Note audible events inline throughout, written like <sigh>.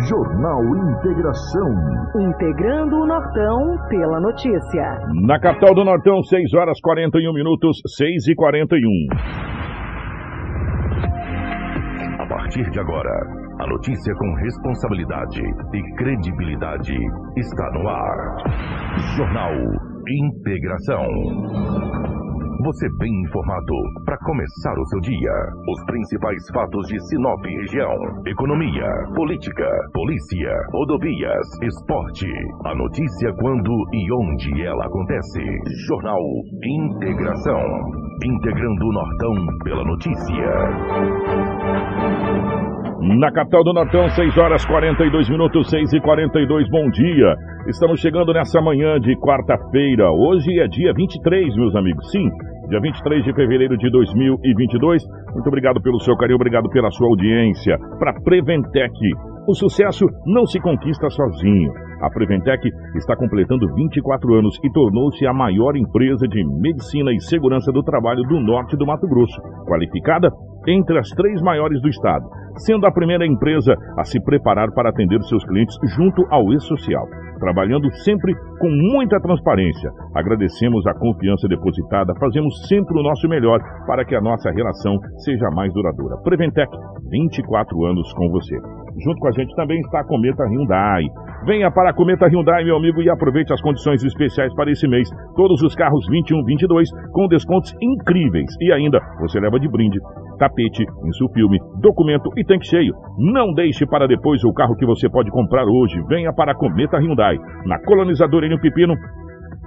Jornal Integração. Integrando o Nortão pela notícia. Na capital do Nortão, 6 horas 41 minutos, 6 e 41. A partir de agora, a notícia com responsabilidade e credibilidade está no ar. Jornal Integração. Você bem informado para começar o seu dia. Os principais fatos de Sinop região: economia, política, polícia, rodovias, esporte. A notícia quando e onde ela acontece. Jornal Integração. Integrando o Nortão pela notícia. Na capital do Nortão, 6 horas 42 minutos, 6 e 42. Bom dia. Estamos chegando nessa manhã de quarta-feira. Hoje é dia 23, meus amigos. Sim, dia 23 de fevereiro de 2022. Muito obrigado pelo seu carinho, obrigado pela sua audiência. Para Preventec, o sucesso não se conquista sozinho. A Preventec está completando 24 anos e tornou-se a maior empresa de medicina e segurança do trabalho do norte do Mato Grosso, qualificada entre as três maiores do estado, sendo a primeira empresa a se preparar para atender seus clientes junto ao E-Social trabalhando sempre com muita transparência. Agradecemos a confiança depositada, fazemos sempre o nosso melhor para que a nossa relação seja mais duradoura. Preventec, 24 anos com você. Junto com a gente também está a Cometa Hyundai. Venha para a Cometa Hyundai, meu amigo, e aproveite as condições especiais para esse mês. Todos os carros 21, 22 com descontos incríveis. E ainda, você leva de brinde tapete, insufilme, documento e tanque cheio. Não deixe para depois o carro que você pode comprar hoje. Venha para a Cometa Hyundai, na colonizadora em Pepino,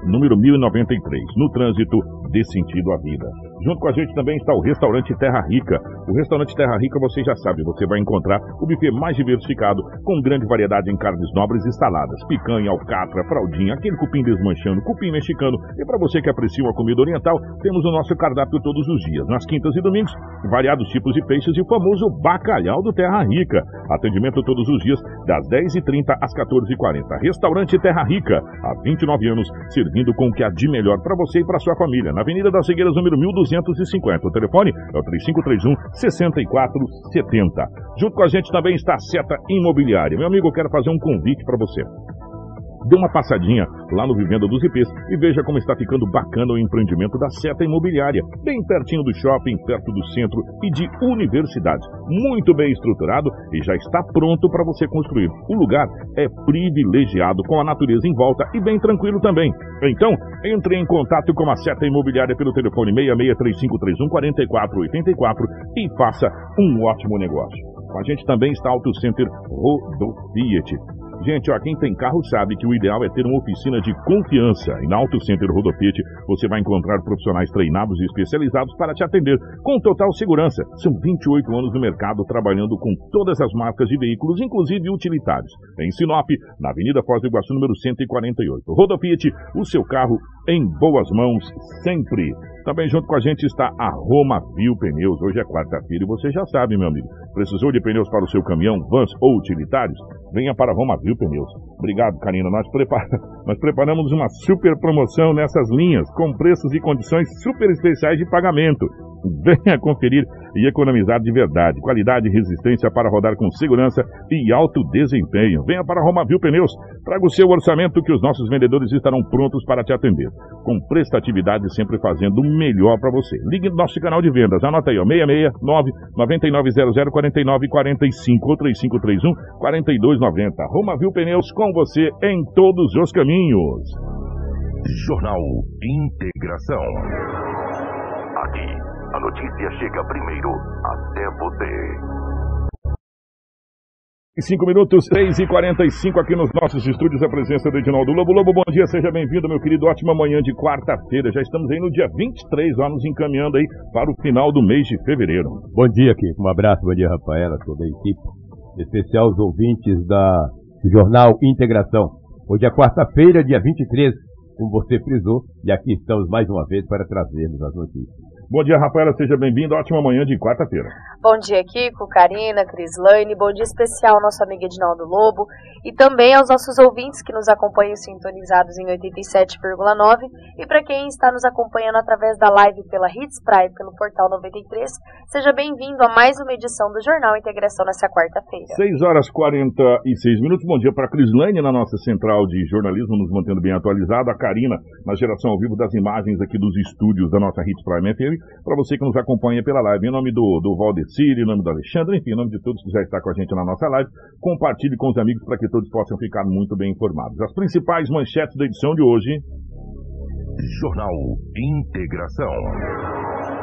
número 1093, no trânsito dê sentido à vida. Junto com a gente também está o restaurante Terra Rica. O restaurante Terra Rica, você já sabe, você vai encontrar o buffet mais diversificado, com grande variedade em carnes nobres e saladas, picanha, alcatra, fraldinha, aquele cupim desmanchando, cupim mexicano. E para você que aprecia uma comida oriental, temos o nosso cardápio todos os dias, nas quintas e domingos, variados tipos de peixes e o famoso bacalhau do Terra Rica. Atendimento todos os dias, das 10h30 às 14h40. Restaurante Terra Rica, há 29 anos, servindo com o que há de melhor para você e para sua família. Na Avenida das Figueiras, número 1250. O telefone é o 3531 6470. Junto com a gente também está a Seta Imobiliária. Meu amigo, eu quero fazer um convite para você. Dê uma passadinha lá no Vivenda dos IPs e veja como está ficando bacana o empreendimento da Seta Imobiliária, bem pertinho do shopping, perto do centro e de universidades. Muito bem estruturado e já está pronto para você construir. O lugar é privilegiado, com a natureza em volta e bem tranquilo também. Então, entre em contato com a Seta Imobiliária pelo telefone 6635314484 e faça um ótimo negócio. Com a gente também está Auto Center Rodo Fiat. Gente, ó, quem tem carro sabe que o ideal é ter uma oficina de confiança. E na Auto Center Rodopiet você vai encontrar profissionais treinados e especializados para te atender com total segurança. São 28 anos no mercado trabalhando com todas as marcas de veículos, inclusive utilitários. Em Sinop, na Avenida Foz do Iguaçu, número 148. Rodopiet, o seu carro em boas mãos sempre. Também junto com a gente está a Roma Viu Pneus. Hoje é quarta-feira e você já sabe, meu amigo. Precisou de pneus para o seu caminhão, vans ou utilitários? Venha para a Roma Viu Pneus. Obrigado, Karina. Nós. <laughs> Nós preparamos uma super promoção nessas linhas, com preços e condições super especiais de pagamento. <laughs> Venha conferir e economizar de verdade. Qualidade e resistência para rodar com segurança e alto desempenho. Venha para a Romavil Pneus. Traga o seu orçamento que os nossos vendedores estarão prontos para te atender. Com prestatividade sempre fazendo o melhor para você. Ligue no nosso canal de vendas. Anota aí, ó, 669 9900 4945 ou 3531 4290. Romavil Pneus com você em todos os caminhos. Jornal Integração. Aqui a notícia chega primeiro até você. Em 5 minutos, 6 e 45 aqui nos nossos estúdios, a presença do Edinaldo Lobo. Lobo, bom dia, seja bem-vindo, meu querido. Ótima manhã de quarta-feira. Já estamos aí no dia 23, vamos encaminhando aí para o final do mês de fevereiro. Bom dia, Kiko. Um abraço, bom dia, Rafaela, toda a equipe. Especial os ouvintes da Jornal Integração. Hoje é quarta-feira, dia 23, como você frisou, e aqui estamos mais uma vez para trazermos as notícias. Bom dia, Rafaela, seja bem-vindo. Ótima manhã de quarta-feira. Bom dia, Kiko, Karina, Crislaine. Bom dia especial ao nosso amigo Edinaldo Lobo e também aos nossos ouvintes que nos acompanham sintonizados em 87,9 e para quem está nos acompanhando através da live pela Hits Prime, pelo Portal 93, seja bem-vindo a mais uma edição do Jornal Integração nessa quarta-feira. 6 horas 46 minutos. Bom dia para a Crislaine na nossa central de jornalismo, nos mantendo bem atualizado. A Karina na geração ao vivo das imagens aqui dos estúdios da nossa Hits Prime FM para você que nos acompanha pela live. Em nome do, do Valdecir, em nome do Alexandre, enfim, em nome de todos que já estão com a gente na nossa live, compartilhe com os amigos para que todos possam ficar muito bem informados. As principais manchetes da edição de hoje. Jornal Integração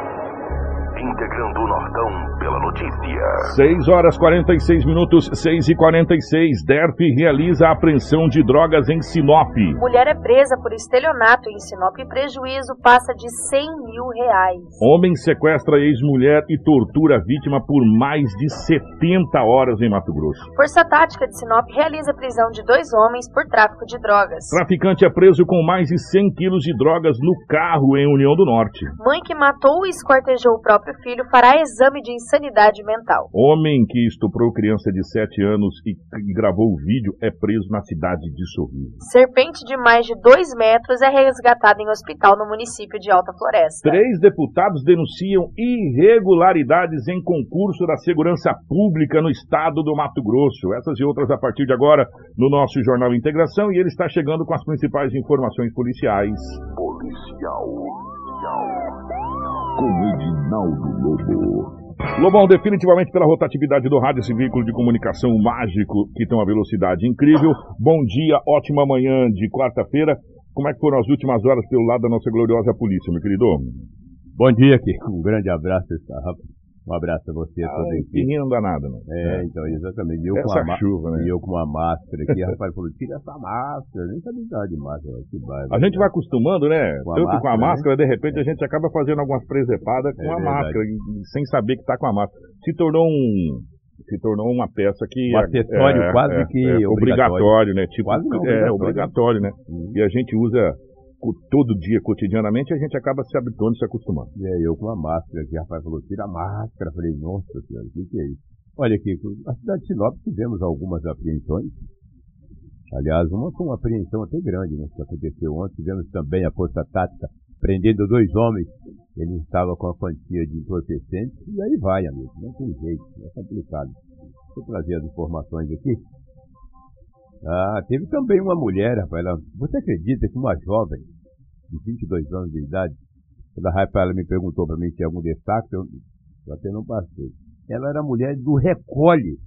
integrando o Nortão pela notícia. 6 horas 46 minutos, 6 e 46. DERF realiza a apreensão de drogas em Sinop. Mulher é presa por estelionato em Sinop e prejuízo passa de 100 mil reais. Homem sequestra ex-mulher e tortura vítima por mais de 70 horas em Mato Grosso. Força Tática de Sinop realiza a prisão de dois homens por tráfico de drogas. Traficante é preso com mais de 100 quilos de drogas no carro em União do Norte. Mãe que matou e esquartejou o próprio filho fará exame de insanidade mental. Homem que estuprou criança de 7 anos e gravou o vídeo é preso na cidade de Sorriso. Serpente de mais de 2 metros é resgatada em hospital no município de Alta Floresta. Três deputados denunciam irregularidades em concurso da segurança pública no estado do Mato Grosso. Essas e outras a partir de agora no nosso Jornal Integração e ele está chegando com as principais informações policiais. Policial. Policial com Edinaldo Lobo. Lobão, definitivamente pela rotatividade do rádio, esse veículo de comunicação mágico que tem uma velocidade incrível. Bom dia, ótima manhã de quarta-feira. Como é que foram as últimas horas pelo lado da nossa gloriosa polícia, meu querido? Bom dia, aqui. Um grande abraço, um abraço a você, ah, toda a equipe. não dá nada, né? É, então, exatamente. Eu Essa com a chuva, né? E eu com uma máscara aqui, <laughs> rapaz falou, tira essa máscara, nem sabia usar de máscara. Que bairro, a gente vai acostumando, né? Com Tanto máscara, com a né? máscara, de repente a gente acaba fazendo algumas presepadas com É a verdade. máscara, e- sem saber que tá com a máscara. Se tornou um. Se tornou uma peça que. Um acessório quase que obrigatório, obrigatório. né? Tipo, Quase não, é, obrigatório. obrigatório, né? Hum. E a gente usa todo dia, cotidianamente, a gente acaba se habituando, se acostumando. E aí eu com a máscara aqui, rapaz falou, tira a máscara. Falei, nossa senhora, o que, que é isso? Olha aqui, na cidade de Sinop tivemos algumas apreensões. Aliás, uma foi uma apreensão até grande, né? Que aconteceu ontem. Tivemos também a Força Tática prendendo dois homens. Ele estava com a quantia de entorpecentes. E aí vai, amigo. Não tem jeito. É complicado. Eu trazer as informações aqui. Ah, teve também uma mulher, rapaz. Ela, você acredita que uma jovem de 22 anos de idade, quando a Rafaela me perguntou para mim se tinha algum destaque, eu, eu até não passei. Ela era mulher do recolhe.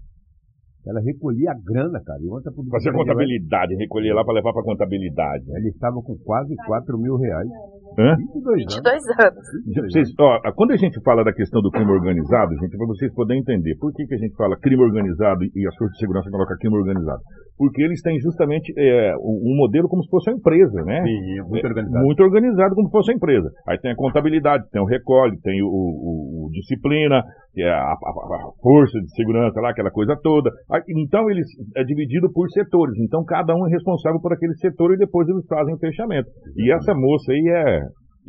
Ela recolhia a grana, cara. E a Fazer prendeu contabilidade, recolher lá para levar para contabilidade. ela. Ela estava com quase 4 mil reais. Hã? 22 anos. 22 anos. 22 Vocês, ó, quando a gente fala da questão do crime organizado, gente, para vocês poderem entender, por que, que a gente fala crime organizado e as forças de segurança colocam crime organizado? Porque eles têm justamente é, um modelo como se fosse uma empresa, né? Sim, muito É, organizado. Muito organizado como se fosse uma empresa. Aí tem a contabilidade, tem o recolhe, tem o, o- o disciplina, é a, a- a força de segurança lá, aquela coisa toda. Aí, então eles é dividido por setores. Então cada um é responsável por aquele setor e depois eles fazem o fechamento. E essa moça aí é,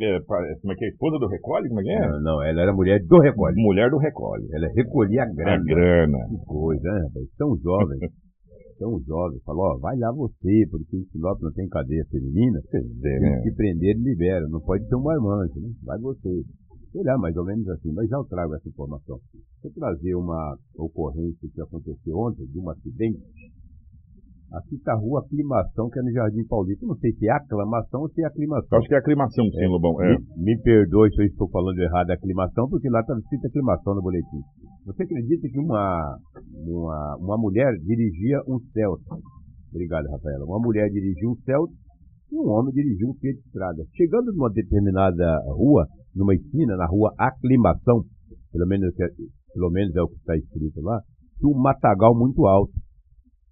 é, pa- como é que é? Esposa do recolhe? Como é que é? Não, não, ela era mulher do recolhe. Mulher do recolhe. Ela recolhia a A grana. grana. Que coisa, né, rapaz? Tão jovem. <laughs> tão jovem. Falou, ó, vai lá você, porque em Sinop não tem cadeia feminina. É, Tem né? que prender e libera. Não pode ser um marmanjo, né? Vai você. Sei lá, mais ou menos assim. Mas já eu trago essa informação. Vou trazer uma ocorrência que aconteceu ontem, de um acidente. Aqui está a rua Aclimação, que é no Jardim Paulista. Não sei se é aclamação ou se é aclimação. Acho que é aclimação, sim, Lobão. É. Me, me perdoe se eu estou falando errado a aclimação, porque lá está escrito aclimação no boletim. Você acredita que uma, uma, uma mulher dirigia um Celta? Obrigado, Rafaela. Uma mulher dirigia um Celta e um homem dirigia um Fiat Estrada. Chegando numa determinada rua, numa esquina, na rua Aclimação, pelo menos, é- pelo menos é o que está escrito lá, tinha um matagal muito alto.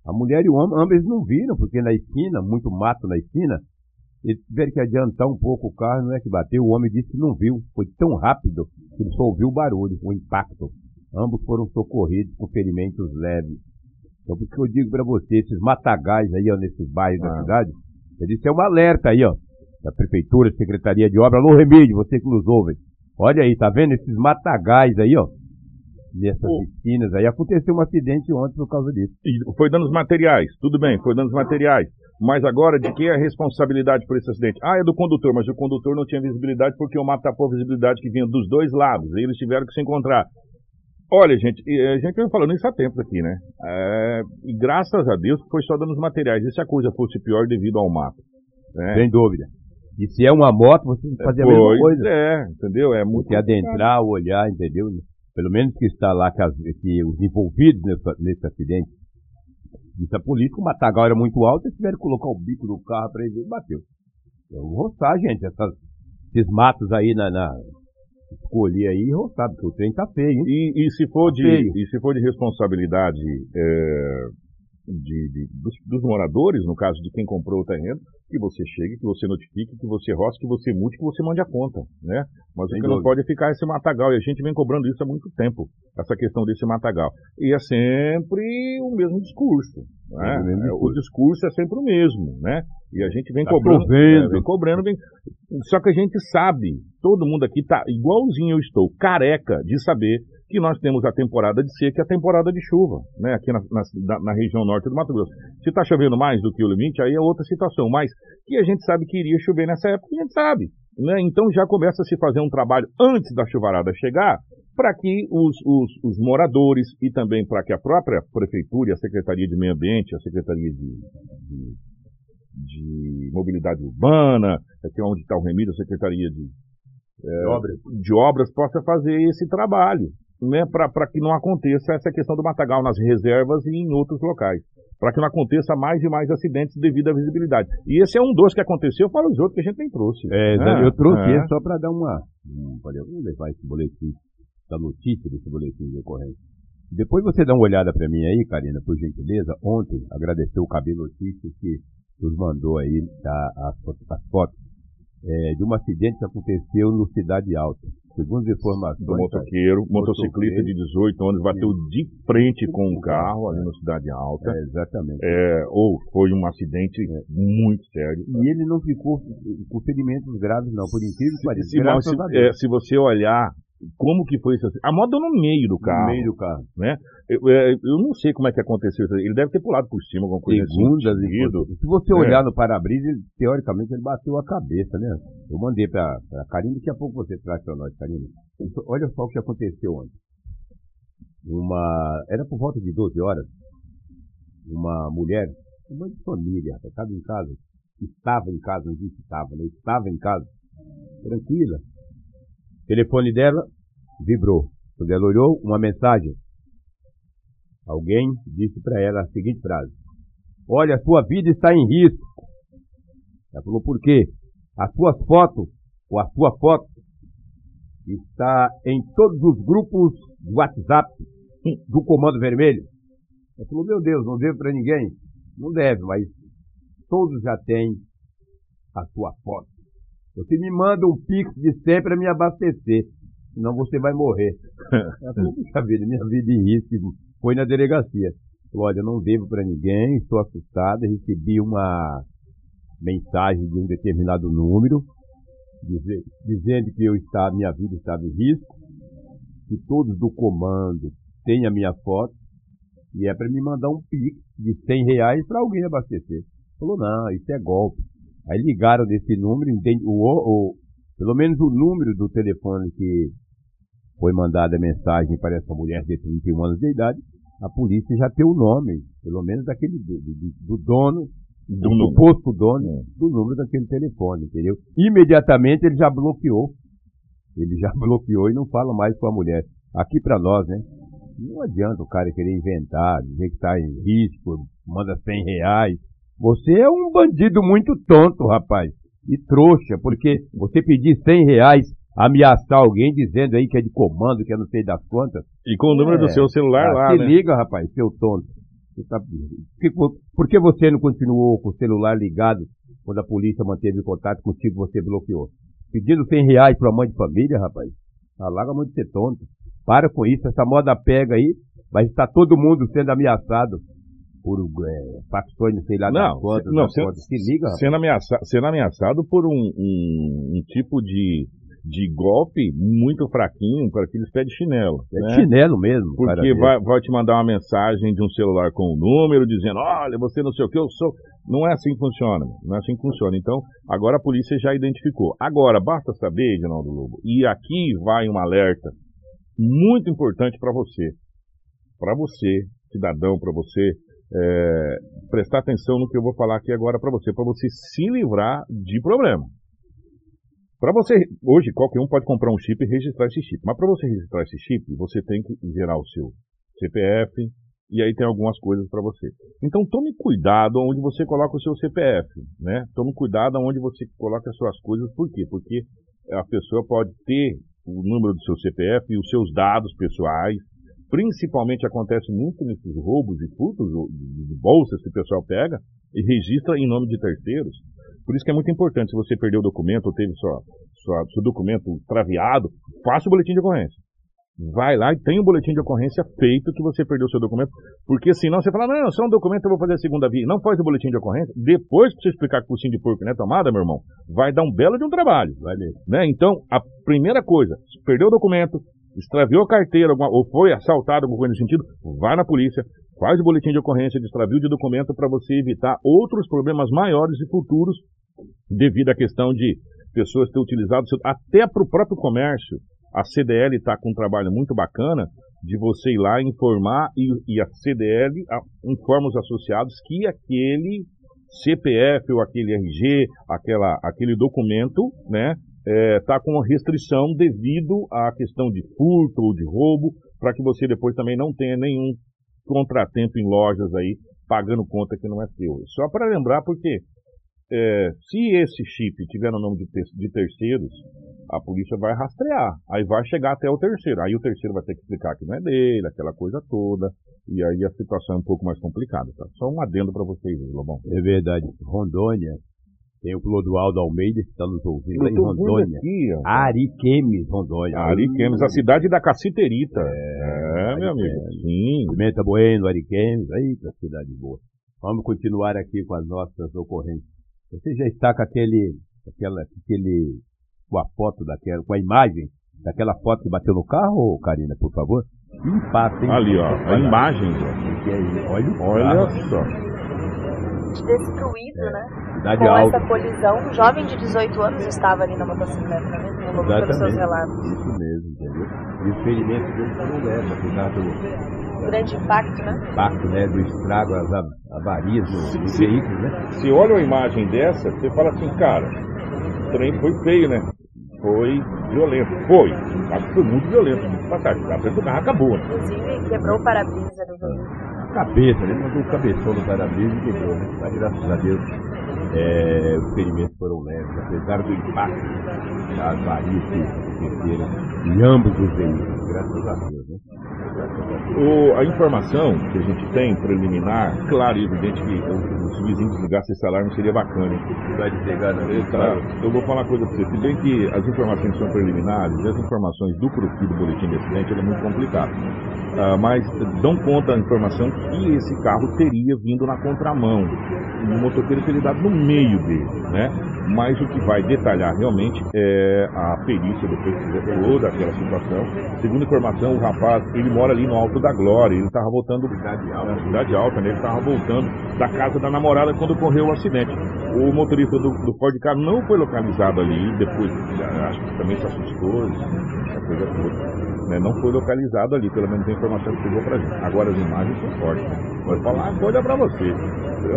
A mulher e o homem, ambos não viram, porque na esquina, muito mato na esquina, eles tiveram que adiantar um pouco o carro, não é que bateu. O homem disse que não viu. Foi tão rápido que ele só ouviu o barulho, o impacto. Ambos foram socorridos com ferimentos leves. Então, por que eu digo para você, esses matagais aí, ó, nesses bairros da Ah. cidade, isso é um alerta aí, ó, da Prefeitura, Secretaria de Obra. Alô, Remídio, você que nos ouve. Olha aí, tá vendo esses matagais aí, ó? Nessas Pô. piscinas aí. Aconteceu um acidente ontem por causa disso. E foi danos materiais, tudo bem, foi danos materiais. Mas agora, de quem é a responsabilidade por esse acidente? Ah, é do condutor, mas o condutor não tinha visibilidade porque o mato tapou a visibilidade que vinha dos dois lados. E eles tiveram que se encontrar. Olha, gente, e a gente vem falando isso há tempos aqui, né? É, e graças a Deus foi só danos materiais. E se a coisa fosse pior devido ao mato? né? Sem dúvida. E se é uma moto, você tem que fazer a mesma Pois coisa. é, entendeu? É muito Tem que adentrar, olhar, entendeu? Pelo menos que está lá, que, que os envolvidos nesse, nesse acidente. Disse a polícia que o matagal era muito alto, eles tiveram que colocar o bico do carro para ele e bateu. Eu vou roçar, gente, essas, esses matos aí na, na escolhi aí e roçar, porque o trem tá feio? E, e se for de Feio. e se for de responsabilidade é, de, de- dos, dos moradores, no caso de quem comprou o terreno, que você chegue, que você notifique, que você roce, que você multe, que você mande a conta, né? Mas Sem o que não dúvida. pode é ficar esse matagal e a gente vem cobrando isso há muito tempo, essa questão desse matagal. E é sempre o mesmo discurso, né? É o mesmo É, O discurso. discurso é sempre o mesmo, né? E a gente vem Tá cobrando, chovendo. é, vem cobrando, vem só que a gente sabe, todo mundo aqui tá igualzinho eu estou, careca de saber que nós temos a temporada de seca e a temporada de chuva, né? Aqui na, na, na- região norte do Mato Grosso. Se está chovendo mais do que o limite, aí é outra situação, mas que a gente sabe que iria chover nessa época, a gente sabe. Né? Então já começa a se fazer um trabalho antes da chuvarada chegar, para que os, os, os moradores e também para que a própria prefeitura e a Secretaria de Meio Ambiente, a Secretaria de, de, de Mobilidade Urbana, aqui onde está o Remídio, a Secretaria de, é, obras. de obras possa fazer esse trabalho, né, para que não aconteça essa questão do matagal nas reservas e em outros locais, para que não aconteça mais e mais acidentes devido à visibilidade. E esse é um dos que aconteceu, fora os outros que a gente nem trouxe. É, né? eu trouxe É. só para dar uma. Um, vamos levar esse boletim, da notícia desse boletim de ocorrência. Depois você dá uma olhada para mim aí, Karina, por gentileza. Ontem, agradecer o Cabelo Notícias que nos mandou aí as, as fotos é, de um acidente que aconteceu no Cidade Alta. Segundo informações. Do motoqueiro, motociclista de 18 anos, bateu de frente com um carro ali na Cidade Alta. É, exatamente. É, ou foi um acidente muito sério. E ele não ficou com ferimentos graves, não, por incrível que pareça. Se, se- é, se você olhar como que foi esse acidente. A moto deu no meio do carro. No meio do carro. Eu, é, eu não sei como é que aconteceu isso. Ele deve ter pulado por cima, alguma coisa Segundo as assim. informações. Se você É. olhar no para-brisa, teoricamente ele bateu a cabeça, né? Eu mandei pra, pra Karine, daqui a pouco você traz pra nós, Karine. Olha só o que aconteceu ontem. Uma. Era por volta de 12 horas. Uma mulher, uma de família, estava em casa. Estava em casa, não disse estava, né? Estava em casa. Tranquila. Telefone dela vibrou. Quando ela olhou, uma mensagem. Alguém disse para ela a seguinte frase: Olha, a sua vida está em risco. Ela falou: Por quê? As suas fotos, ou a sua foto, está em todos os grupos do WhatsApp do Comando Vermelho. Ela falou: Meu Deus, não devo para ninguém. Não deve, mas todos já têm a sua foto. Você me manda um pix de 100 para me abastecer, senão você vai morrer. Puxa <laughs> vida, minha vida em risco. Foi na delegacia. Olha, eu não devo para ninguém, estou assustada, recebi uma mensagem de um determinado número, dizer- dizendo que eu está, minha vida estava em risco, que todos do comando têm a minha foto, e é para me mandar um pix de 100 reais para alguém abastecer. Falou, não, isso é golpe. Aí ligaram desse número, entende, o, o, pelo menos o número do telefone que foi mandada mensagem para essa mulher de 31 anos de idade, a polícia já tem o nome, pelo menos daquele do, do- do dono, do, Do número. suposto dono, do número daquele telefone, entendeu? Imediatamente ele já bloqueou. Ele já <laughs> bloqueou e não fala mais com a mulher. Aqui para nós, né? Não adianta o cara querer inventar, dizer que está em risco, manda 100 reais. Você é um bandido muito tonto, rapaz. E trouxa, porque você pedir 100 reais, ameaçar alguém dizendo aí que é de comando, que é não sei das quantas. E com o número do É. seu celular Ah, lá, se né? liga, rapaz, seu tonto. Você tá- Por que- você não continuou com o celular ligado quando a polícia manteve contato contigo você bloqueou? Pedindo 100 reais para mãe de família, rapaz. Larga a mão de ser tonto. Para com isso, essa moda pega aí, mas está todo mundo sendo ameaçado por é, facções, sei lá, Não, se- não, das se- quantas. Se liga, rapaz. Sendo, ameaça, sendo ameaçado por um, um- um tipo de, de golpe muito fraquinho para aqueles pés de chinelo. É né? chinelo mesmo. Porque vai, vai te mandar uma mensagem de um celular com um número dizendo, olha, você não sei o que, eu sou. Não é assim que funciona, não é assim que funciona. Então, agora a polícia já identificou. Agora, basta saber, Edinaldo Lobo, e aqui vai um alerta muito importante para você. Para você, cidadão, para você é, prestar atenção no que eu vou falar aqui agora para você, para você se livrar de problema. Para você, hoje qualquer um pode comprar um chip e registrar esse chip, mas para você registrar esse chip, você tem que gerar o seu CPF e aí tem algumas coisas para você. Então tome cuidado onde você coloca o seu CPF, né? Tome cuidado onde você coloca as suas coisas, por quê? Porque a pessoa pode ter o número do seu CPF e os seus dados pessoais. Principalmente acontece muito nesses roubos e furtos de bolsas que o pessoal pega e registra em nome de terceiros. Por isso que é muito importante, se você perdeu o documento ou teve sua, sua- seu documento extraviado, faça o boletim de ocorrência. Vai lá e tem um boletim de ocorrência feito que você perdeu o seu documento, porque senão você fala, não, só um documento eu vou fazer a segunda via. Não faz o boletim de ocorrência. Depois que você explicar que o focinho de porco não é tomada, meu irmão, vai dar um belo de um trabalho. Né? Então, a primeira coisa, perdeu o documento, extraviou a carteira ou foi assaltado, alguma coisa nesse sentido, vai na polícia, faz o boletim de ocorrência de extravio de documento para você evitar outros problemas maiores e futuros devido à questão de pessoas ter utilizado, seu- até para o próprio comércio. A CDL está com um trabalho muito bacana de você ir lá informar e, e a CDL a- informa os associados que aquele CPF ou aquele RG, aquela, aquele documento, né, está com uma restrição devido à questão de furto ou de roubo, para que você depois também não tenha nenhum contratempo em lojas aí pagando conta que não é seu. Só para lembrar, porque é, se esse chip tiver no nome de, de terceiros, a polícia vai rastrear. Aí vai chegar até o terceiro. Aí o terceiro vai ter que explicar que não é dele, aquela coisa toda. E aí a situação é um pouco mais complicada. Tá? Só um adendo para vocês, Lobão. É verdade. Rondônia. Tem o Clodoaldo Almeida que está nos ouvindo em Rondônia. aqui. Ariquemes, Rondônia. Ariquemes, a cidade da Caciterita. É, meu amigo. Sim. Pimenta Bueno, Ariquemes, eita, cidade boa. Vamos continuar aqui com as nossas ocorrências. Você já está com aquele, aquela, aquele, com a foto daquela, com a imagem daquela foto que bateu no carro, Karina, por favor? Impacto, hein? Ali, ó. A imagem, é. Olha Olha carro. Destruído, né? Cidade Com alta. essa colisão, um jovem de 18 anos estava ali na motocicleta, né? Lobo, pelos seus relatos. Isso mesmo, entendeu? E os ferimentos deles foram leves, apesar do grande impacto, né? impacto, né, do estrago, as av- avarias do- dos veículos, né? Você olha uma imagem dessa, você fala assim, cara, o trem foi feio, né? Foi violento. Foi. Acho que foi muito violento. Muito passagem. A frente do carro acabou. né? Inclusive, quebrou o para-brisa do veículo. Cabeça, ele mandou o cabeção no para-brisa e quebrou, né? Mas graças a Deus é, os ferimentos foram leves, apesar do impacto das varias que aconteceram em ambos os veículos, graças a Deus, né? O- a informação que a gente tem preliminar, claro e evidente que o- se o vizinho desligasse esse alarme seria bacana. hein? Vai desligar na vez, Tá, eu vou falar uma coisa pra você. Se bem que as informações são preliminares, e as informações do croqui do boletim de acidente é muito complicado. Ah, mas dão conta a informação que esse carro teria vindo na contramão. O motoqueiro teria dado no meio dele, né? Mas o que vai detalhar realmente é a perícia depois que fizer toda aquela situação. Segundo informação, o rapaz, ele mora ali no Alto da Glória, ele estava voltando Cidade alta. cidade alta, né? Ele estava voltando da casa da namorada quando ocorreu o acidente. O motorista do, do Ford Ka não foi localizado ali, depois acho que também se assustou, essa coisa toda. Né? Não foi localizado ali, pelo menos a informação que chegou pra gente. Agora as imagens são fortes. Né? Vai falar, vou olhar pra você.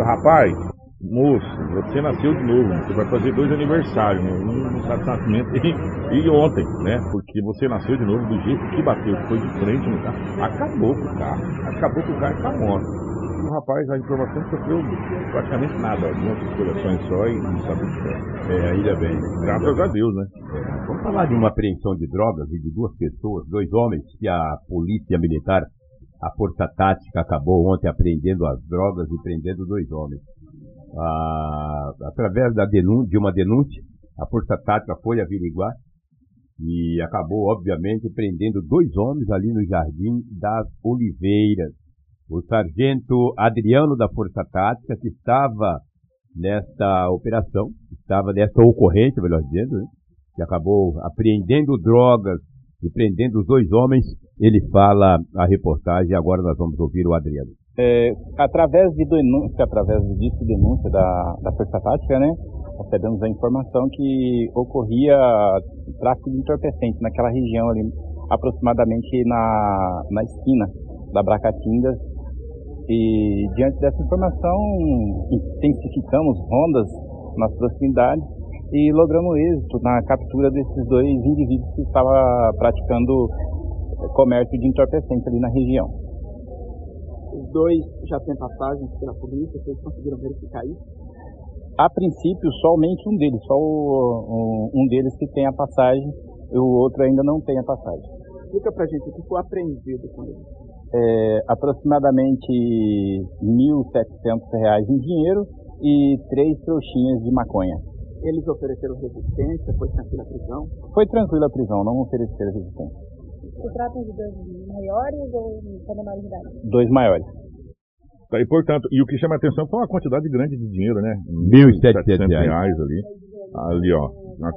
Rapaz, moço, você nasceu de novo, você vai fazer dois aniversários, né? um no nascimento e, e ontem, né? Porque você nasceu de novo do jeito que bateu, foi de frente no carro. Acabou com o carro. Acabou com o carro e tá morto. O rapaz, a informação sofreu praticamente nada, algumas coleções só e não sabe o que é. É, ainda bem. Graças a Deus, né? É, Vamos falar de uma apreensão de drogas e de duas pessoas, dois homens, que a polícia militar, a força tática, acabou ontem apreendendo as drogas e prendendo dois homens. Ah, através da denun- de uma denúncia, a força tática foi averiguar e acabou, obviamente, prendendo dois homens ali no Jardim das Oliveiras. O sargento Adriano da Força Tática, que estava nesta operação, estava nesta ocorrência, melhor dizendo, né? que acabou apreendendo drogas e prendendo os dois homens. Ele fala a reportagem agora nós vamos ouvir o Adriano. É, através de denúncia, através disso denúncia da, da Força Tática, né, recebemos a informação que ocorria tráfico de entorpecentes naquela região ali, aproximadamente na, na esquina da Bracatingas. E diante dessa informação, intensificamos rondas nas proximidades e logramos êxito na captura desses dois indivíduos que estavam praticando comércio de entorpecentes ali na região. Dois já têm passagens pela polícia, vocês conseguiram verificar isso? A princípio, somente um deles, só o, um, deles que tem a passagem, e o outro ainda não tem a passagem. Explica pra gente o que foi apreendido com ele. É, aproximadamente R$ 1.700 em dinheiro e três trouxinhas de maconha. Eles ofereceram resistência? Foi tranquila a prisão? Foi tranquila a prisão, não ofereceram resistência. Se tratam de dois maiores ou menores de idade? Dois maiores. Tá, e, portanto, e o que chama a atenção foi uma quantidade grande de dinheiro, né? 1.700 reais ali. Ali, ó. Na-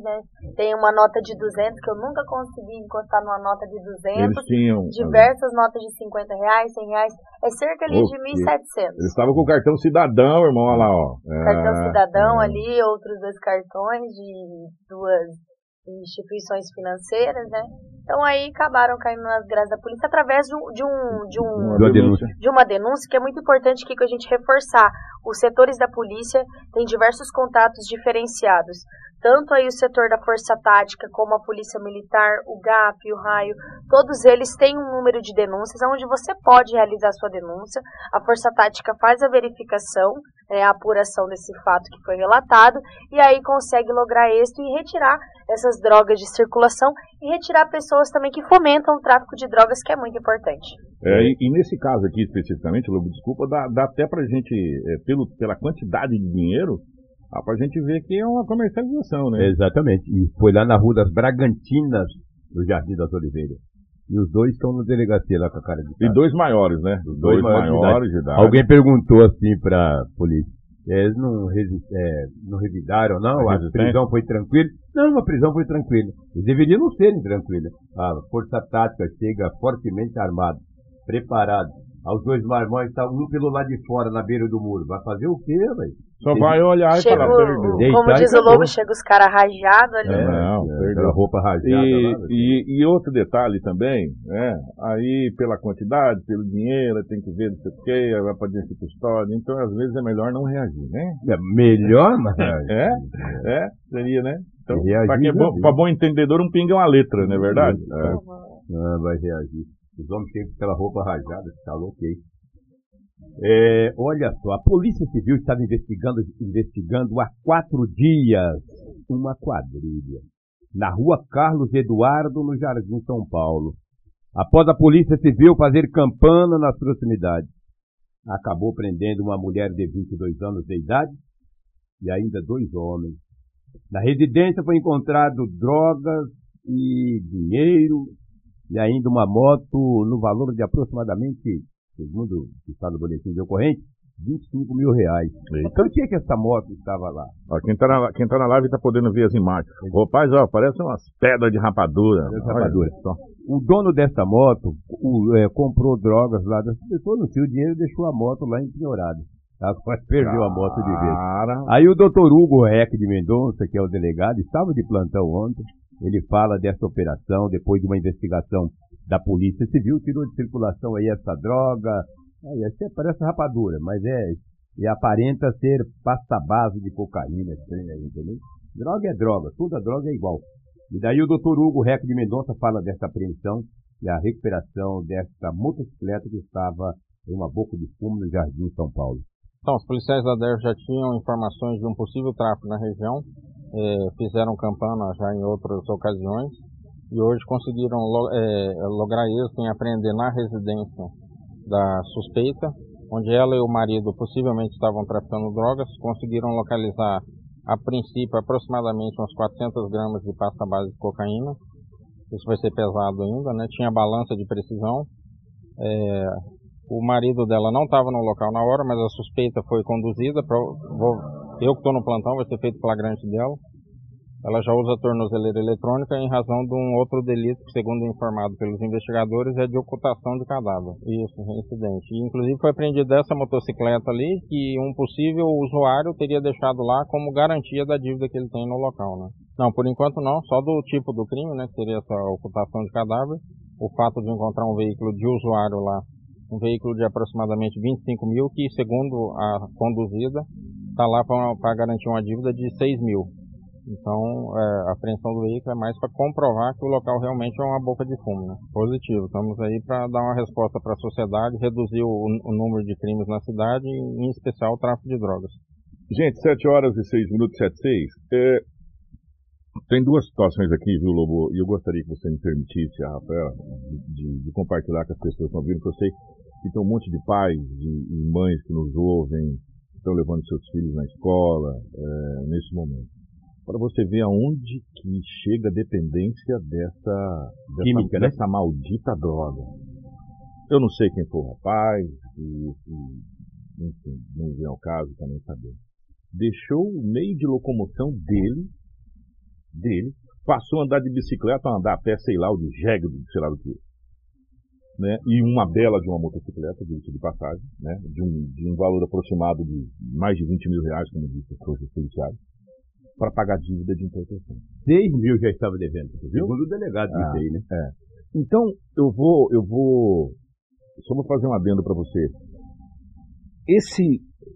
né? Tem uma nota de 200 que eu nunca consegui encostar numa nota de 200. Eles tinham. Diversas notas de 50 reais, 100 reais. É cerca ali de 1.700. Eles estavam com o cartão cidadão, irmão, olha lá, ó. Cartão É, cidadão é. ali, outros dois cartões de duas instituições financeiras, né? Então aí acabaram caindo nas graças da polícia através de um, de um, de um Uma denúncia. de uma denúncia que é muito importante aqui que a gente reforçar. Os setores da polícia têm diversos contatos diferenciados. Tanto aí o setor da Força Tática, como a Polícia Militar, o GAP, o Raio, todos eles têm um número de denúncias onde você pode realizar sua denúncia. A Força Tática faz a verificação, né, a apuração desse fato que foi relatado, e aí consegue lograr êxito e retirar essas drogas de circulação e retirar pessoas também que fomentam o tráfico de drogas, que é muito importante. É, e, e nesse caso aqui especificamente, Lobo, desculpa, dá, dá até pra gente, é, pelo, pela quantidade de dinheiro, dá pra gente ver que é uma comercialização, né? Exatamente. E foi lá na Rua das Bragantinas, no Jardim das Oliveiras. E os dois estão na delegacia lá com a cara de E dois maiores, né? Dois, dois maiores maiores, de de idade. Alguém perguntou assim pra polícia. Eles não, resi- é, não revidaram, não? A A prisão foi tranquila? Não, a prisão foi tranquila. Eles deveriam não serem tranquilos. A força tática chega fortemente armada, preparada. Aos dois marmões, tá um pelo lado de fora, na beira do muro. Vai fazer o quê, velho? Só vai olhar e falar, perdeu. Deitar como diz o. Lobo, chega os caras rajados ali. É, não, é, perdeu. aquela roupa rajada E, lá, e, e outro detalhe também, né? Aí pela quantidade, pelo dinheiro, tem que ver não sei o que, aí vai pra dentro de custódia, então às vezes é melhor não reagir, né? É melhor, mas... <laughs> É, é, seria, né? Então, Reagir, pra, é bom, pra bom entendedor, um pinga é uma letra, não é verdade? É. Ah, vai reagir. Os homens chegam com aquela roupa rajada, tá louco aí. É, olha só, a Polícia Civil estava investigando, investigando há quatro dias uma quadrilha na rua Carlos Eduardo, no Jardim São Paulo. Após a Polícia Civil fazer campana nas proximidades, acabou prendendo uma mulher de 22 anos de idade e ainda dois homens. Na residência foi encontrado drogas e dinheiro e ainda uma moto no valor de aproximadamente, segundo o está no boletim de ocorrência, 25 mil reais. Então, o que que essa moto estava lá? Ó, quem, tá na, quem tá na live tá podendo ver as imagens. Rapaz, ó, parece umas pedras de rapadura. Pedras de Olha rapadura. O dono dessa moto o, é, comprou drogas lá dessa pessoa, não tinha o dinheiro e deixou a moto lá empenhorada. <laughs> Agora perdeu a moto de vez. Aí o doutor Hugo Reck de Mendonça, que é o delegado, estava de plantão ontem. Ele fala dessa operação, depois de uma investigação da Polícia Civil, tirou de circulação aí essa droga. Aí, até parece rapadura, mas é. E aparenta ser pasta base de cocaína, entendeu? Droga é droga, toda droga é igual. E daí o doutor Hugo Reck de Mendonça fala dessa apreensão e a recuperação dessa motocicleta que estava em uma boca de fumo no Jardim São Paulo. Então, os policiais da DERF já tinham informações de um possível tráfico na região, eh, fizeram campana já em outras ocasiões e hoje conseguiram eh, lograr êxito em apreender na residência da suspeita, onde ela e o marido possivelmente estavam traficando drogas, conseguiram localizar a princípio aproximadamente uns 400 gramas de pasta base de cocaína, isso vai ser pesado ainda, né? Tinha balança de precisão, eh, o marido dela não estava no local na hora, mas a suspeita foi conduzida. Vou, eu que estou no plantão, vai ser feito flagrante dela. ela já usa tornozeleira eletrônica em razão de um outro delito que, segundo informado pelos investigadores, é de ocultação de cadáver. Isso, reincidente. E, inclusive foi apreendida essa motocicleta ali que um possível usuário teria deixado lá como garantia da dívida que ele tem no local, né? Não, por enquanto não, só do tipo do crime, né, que seria essa ocultação de cadáver, o fato de encontrar um veículo de usuário lá, um veículo de aproximadamente 25 mil, que segundo a conduzida, está lá para garantir uma dívida de 6 mil. Então, é, a apreensão do veículo é mais para comprovar que o local realmente é uma boca de fumo. Né? Positivo. Estamos aí para dar uma resposta para a sociedade, reduzir o, o, número de crimes na cidade, em especial o tráfico de drogas. Gente, 7 horas e 6 minutos, 7 6. É, tem duas situações aqui, viu, Lobo? E eu gostaria que você me permitisse, Rafael, de, de, compartilhar com as pessoas que estão vindo, porque eu sei que tem um monte de pais e mães que nos ouvem, estão levando seus filhos na escola é, nesse momento para você ver aonde que chega a dependência dessa, dessa, Química, né? dessa maldita droga. Eu não sei quem foi o rapaz, e, e, enfim, não vem ao caso também saber. Deixou o meio de locomoção dele, dele, passou a andar de bicicleta, a andar a pé, sei lá, o de jegue, sei lá do que. Né? E uma bela de uma motocicleta, de passagem, né? de, um, de um valor aproximado de mais de 20 mil reais, como disse as forças policiais para pagar dívida de importação. 6 mil já estava devendo, viu? Segundo o delegado ah, aí, né? É. Então, eu vou, eu vou, só vou fazer um adendo para você. Esse,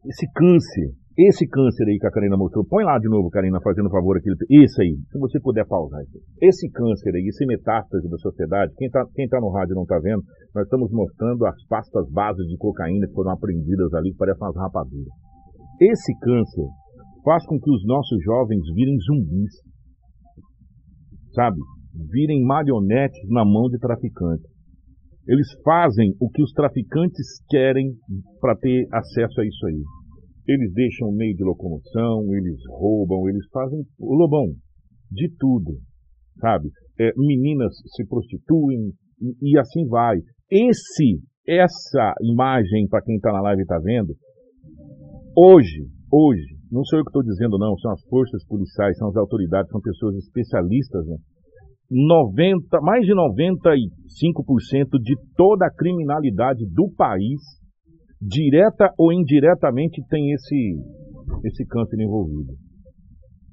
esse câncer, esse câncer aí que a Karina mostrou, põe lá de novo, Karina, fazendo favor aqui. Isso aí, se você puder pausar isso. Esse câncer aí, esse metástase da sociedade, quem está quem tá no rádio não está vendo, nós estamos mostrando as pastas bases de cocaína que foram apreendidas ali, que parecem umas rapaduras. Esse câncer faz com que os nossos jovens virem zumbis, sabe? Virem marionetes na mão de traficantes. Eles fazem o que os traficantes querem para ter acesso a isso aí. Eles deixam meio de locomoção, eles roubam, eles fazem lobão de tudo, sabe? É, meninas se prostituem e, e assim vai. Esse, essa imagem para quem está na live está vendo, hoje, hoje não sou eu que estou dizendo, não, são as forças policiais, são as autoridades, são pessoas especialistas. Né? 90, mais de 95% de toda a criminalidade do país, direta ou indiretamente, tem esse, esse câncer envolvido.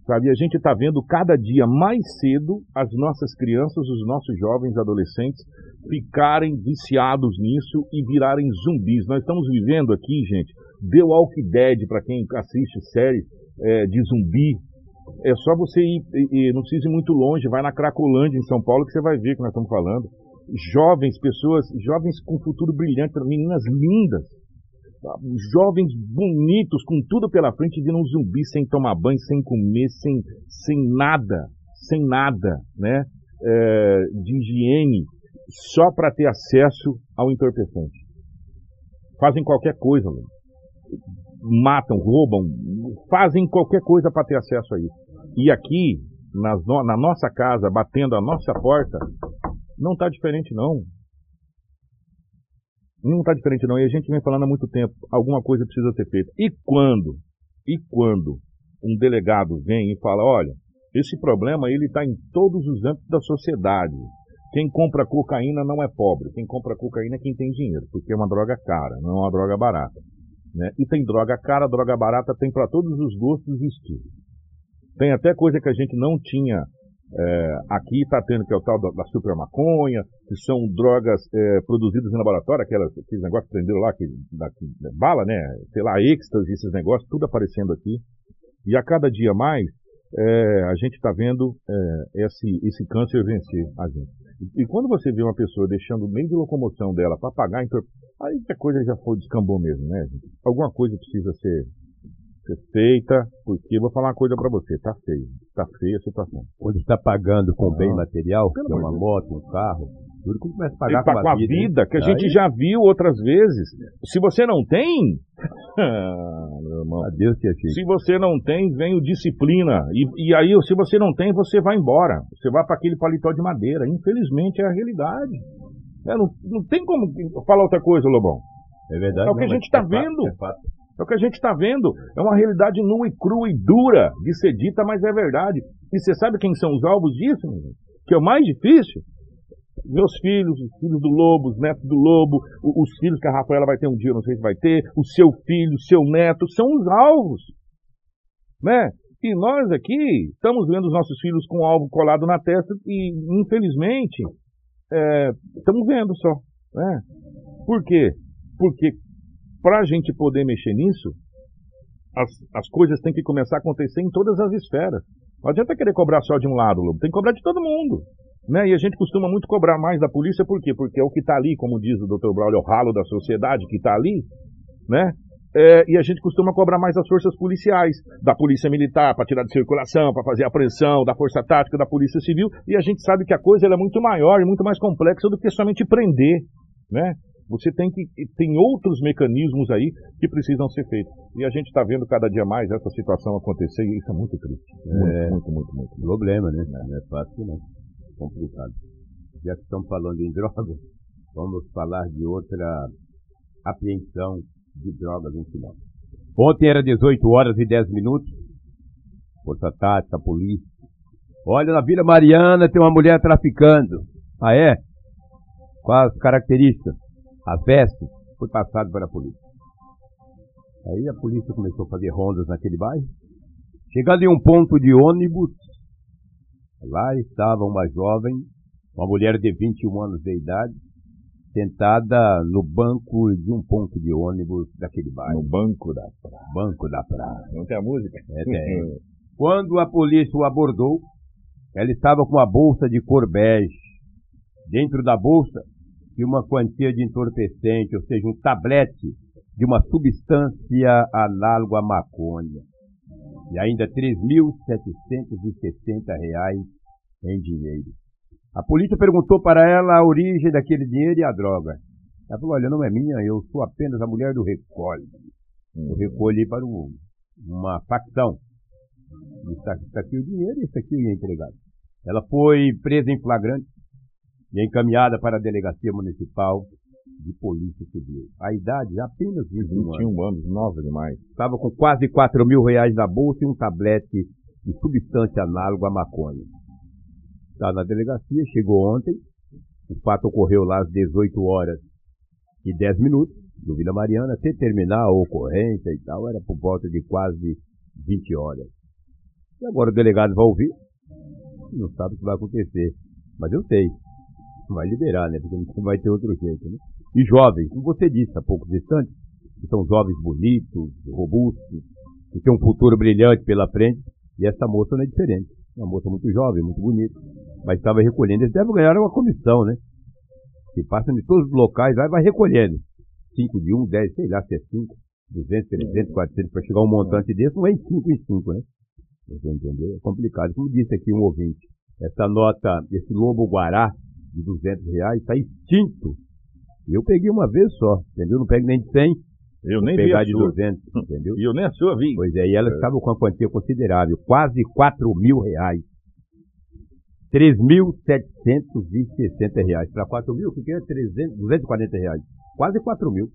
Sabe? A gente está vendo cada dia mais cedo as nossas crianças, os nossos jovens adolescentes ficarem viciados nisso e virarem zumbis. Nós estamos vivendo aqui, gente, The Walking Dead, para quem assiste série é, de zumbi. É só você ir, e, não precisa ir muito longe, vai na Cracolândia, em São Paulo, que você vai ver o que nós estamos falando. Jovens, pessoas, jovens com futuro brilhante, meninas lindas, jovens bonitos, com tudo pela frente, viram um zumbi sem tomar banho, sem comer, sem, sem nada, sem nada, né? É, de higiene, só para ter acesso ao entorpecente. Fazem qualquer coisa, matam, roubam, fazem qualquer coisa para ter acesso a isso. E aqui, na, na nossa casa, batendo a nossa porta, não está diferente não. Não está diferente não. E a gente vem falando há muito tempo, alguma coisa precisa ser feita. E quando, e quando um delegado vem e fala, olha, esse problema ele está em todos os âmbitos da sociedade. Quem compra cocaína não é pobre, quem compra cocaína é quem tem dinheiro, porque é uma droga cara, não é uma droga barata. Né? E tem droga cara, droga barata, tem para todos os gostos e estilos. Tem até coisa que a gente não tinha é, aqui, está tendo, que é o tal da, da super maconha, que são drogas é, produzidas em laboratório, aquelas, aqueles negócios que prenderam lá, que, da, que, bala, né? Sei lá, êxtase, esses negócios, tudo aparecendo aqui. E a cada dia mais, é, a gente está vendo é, esse, esse câncer vencer a gente. E, e, quando você vê uma pessoa deixando o meio de locomoção dela para pagar, então, aí a coisa já foi descambou mesmo, né, gente? Alguma coisa precisa ser, ser feita, porque eu vou falar uma coisa para você, tá feio, tá feia a situação. Quando está pagando com bem material, que é uma moto, um carro, tudo que começa a pagar com, a vida, vida que a gente já viu outras vezes. Se você não tem, <laughs> meu irmão, Adeus, tia se você não tem, vem o disciplina. E, e aí, se você não tem, você vai embora. Você vai para aquele paletó de madeira. Infelizmente é a realidade. É, não, não tem como falar outra coisa, Lobão. É verdade. É o que não, a gente está é vendo. É, fato. É o que a gente está vendo. É uma realidade nua e crua e dura de ser dita, mas é verdade. E você sabe quem são os alvos disso? meu irmão? Que é o mais difícil? Meus filhos, os filhos do Lobo, os netos do Lobo, o- os filhos que a Rafaela vai ter um dia, não sei se vai ter, o seu filho, o seu neto, são os alvos. Né? E nós aqui estamos vendo os nossos filhos com alvo colado na testa e, infelizmente, é, estamos vendo só. Né? Por quê? Porque para a gente poder mexer nisso, as, as coisas têm que começar a acontecer em todas as esferas. Não adianta querer cobrar só de um lado, Lobo. Tem que cobrar de todo mundo. Né? E a gente costuma muito cobrar mais da polícia, por quê? Porque é o que está ali, como diz o Dr. Braulio, é o ralo da sociedade que está ali, né? É, e a gente costuma cobrar mais das forças policiais, da polícia militar para tirar de circulação, para fazer apreensão, da força tática, da polícia civil, e a gente sabe que a coisa é muito maior e muito mais complexa do que somente prender, né? Você tem que tem outros mecanismos aí que precisam ser feitos. E a gente está vendo cada dia mais essa situação acontecer e isso é muito triste. Muito, É. muito, muito, muito. Problema, né? Não é fácil, não. Complicado. Já que estamos falando em <laughs> drogas, vamos falar de outra apreensão de drogas em Sinop. Ontem era 18 horas e 10 minutos. Força Tática, polícia. Olha, na Vila Mariana tem uma mulher traficando. Ah, é? Quais as características? A veste foi passado para a polícia. Aí a polícia começou a fazer rondas naquele bairro. Chegando em um ponto de ônibus, lá estava uma jovem, uma mulher de 21 anos de idade, sentada no banco de um ponto de ônibus daquele bairro. No banco da praia. Banco da praia. Não tem a música? É, tem. Quando a polícia o abordou, ela estava com uma bolsa de cor bege. Dentro da bolsa tinha uma quantia de entorpecente, ou seja, um tablete de uma substância análoga à maconha. E ainda 3.760 reais em dinheiro. A polícia perguntou para ela a origem daquele dinheiro e a droga. Ela falou, olha, não é minha, eu sou apenas a mulher do recolhe. Eu recolhi para um- uma facção. Está, aqui o dinheiro e isso aqui é entregado. Ela foi presa em flagrante e encaminhada para a delegacia municipal de polícia civil. A idade apenas 21 anos. 21 anos, nova demais. Estava com quase 4 mil reais na bolsa e um tablete de substância análoga à maconha. Está na delegacia, chegou ontem. O fato ocorreu lá às 18 horas e 10 minutos, no Vila Mariana, até terminar a ocorrência e tal, era por volta de quase 20 horas. E agora o delegado vai ouvir, não sabe o que vai acontecer. Mas eu sei, vai liberar, né? Porque não vai ter outro jeito, né? E jovens, como você disse há poucos instantes, que são jovens bonitos, robustos, que têm um futuro brilhante pela frente, e essa moça não é diferente. Uma moça muito jovem, muito bonita, mas estava recolhendo. Eles devem ganhar uma comissão, né? Que passa em todos os locais, vai, vai recolhendo. 5 de 1, 10, sei lá se é 5, 200, 300, 400, para chegar a um montante desse, não é em 5 em 5, né? Você entendeu? É complicado. Como disse aqui um ouvinte, essa nota, esse lobo guará de 200 reais está extinto. Eu peguei uma vez só, entendeu? Não pego nem de 100, Eu nem vi pegar a de sua. 200, <laughs> entendeu? E eu nem a sua vi. Pois é, e ela estava com uma quantia considerável, quase 4 mil reais. 3.760 reais. Para 4 mil, o que que é 300, 240 reais? Quase 4 mil.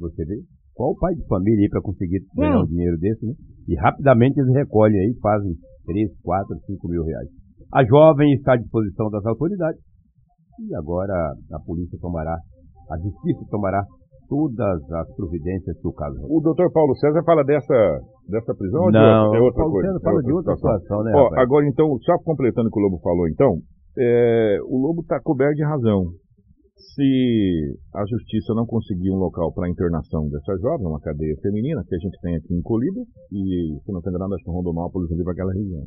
Você vê? Qual o pai de família aí para conseguir ganhar Hum. um dinheiro desse, né? E rapidamente eles recolhem aí, fazem 3, 4, 5 mil reais. A jovem está à disposição das autoridades e agora a polícia tomará, a justiça tomará todas as providências do caso. O doutor Paulo César fala dessa, dessa prisão ou de Não, outra? É outra Paulo coisa. César é fala de outra situação, né, Ó, agora então, só completando o que o Lobo falou então, é, o Lobo está coberto de razão. Se a justiça não conseguir um local para internação dessa jovem, uma cadeia feminina, que a gente tem aqui em Colíder, e se não tem nada, acho que Rondonópolis ali para aquela região.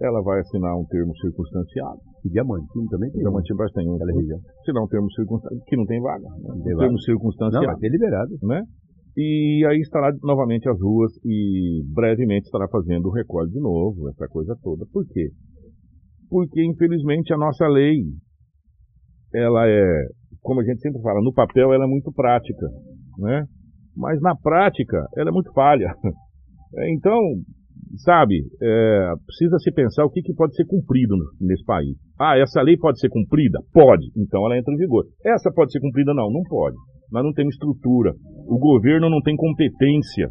Ela vai assinar um termo circunstanciado. E Diamantino também tem. Diamantino vai ter um. Aquela região. Assinar um termo circunstanciado, que não tem vaga. Né? tem vaga. termo circunstanciado Não, vai ser liberado. né? E aí estará novamente as ruas e brevemente estará fazendo o recolhe de novo, essa coisa toda. Por quê? Porque, infelizmente, a nossa lei, ela é, como a gente sempre fala, no papel ela é muito prática, né? Mas na prática ela é muito falha. <laughs> Então, sabe, é, precisa se pensar o que, que pode ser cumprido nesse país. Ah, essa lei pode ser cumprida? Pode. Então ela entra em vigor. Essa pode ser cumprida? Não, não pode. Nós não temos estrutura. O governo não tem competência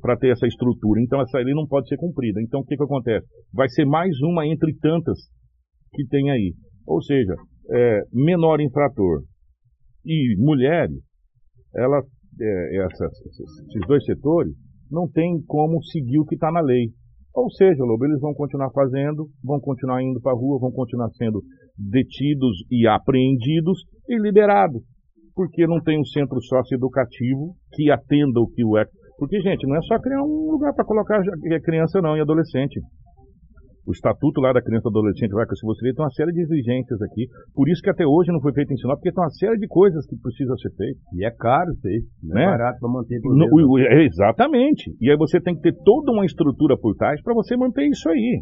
para ter essa estrutura. Então essa lei não pode ser cumprida. Então o que, que acontece? Vai ser mais uma entre tantas que tem aí. Ou seja, é, menor infrator e mulheres, elas, é, essas, esses dois setores, não tem como seguir o que está na lei. Ou seja, Lobo, eles vão continuar fazendo, vão continuar indo para a rua, vão continuar sendo detidos e apreendidos e liberados. Porque não tem um centro socioeducativo que atenda o que o é. Porque, gente, não é só criar um lugar para colocar criança não e adolescente o estatuto lá da criança e adolescente vai com se você vê, tem uma série de exigências aqui. Por isso que até hoje não foi feito em Sinop, porque tem uma série de coisas que precisa ser feito. E é caro isso aí. Não né? é barato para manter. No, o, é, exatamente. E aí você tem que ter toda uma estrutura por trás para você manter isso aí.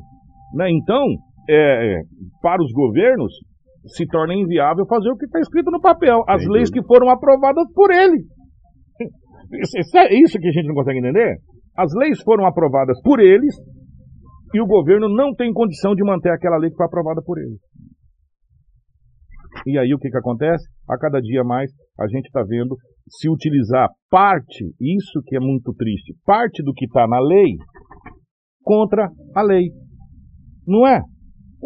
Né? Então, é, para os governos, se torna inviável fazer o que está escrito no papel. As Sem leis que foram aprovadas por ele. <laughs> Isso é isso que a gente não consegue entender? As leis foram aprovadas por eles, e o governo não tem condição de manter aquela lei que foi aprovada por ele. E aí o que, que acontece? A cada dia mais a gente está vendo se utilizar parte, isso que é muito triste, parte do que está na lei contra a lei. Não é?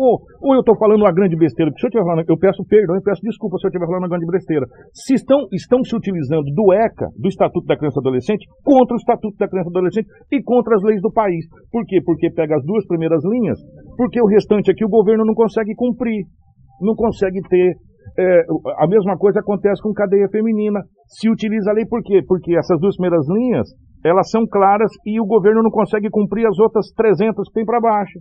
Ou, ou eu estou falando uma grande besteira, porque se eu estiver falando, eu peço perdão, eu peço desculpa se eu estiver falando uma grande besteira. Se estão, estão se utilizando do ECA, do Estatuto da Criança e Adolescente, contra o Estatuto da Criança e Adolescente e contra as leis do país. Por quê? Porque pega as duas primeiras linhas, porque o restante aqui o governo não consegue cumprir, não consegue ter. É, a mesma coisa acontece com cadeia feminina. Se utiliza a lei por quê? Porque essas duas primeiras linhas, elas são claras e o governo não consegue cumprir as outras 300 que tem para baixo.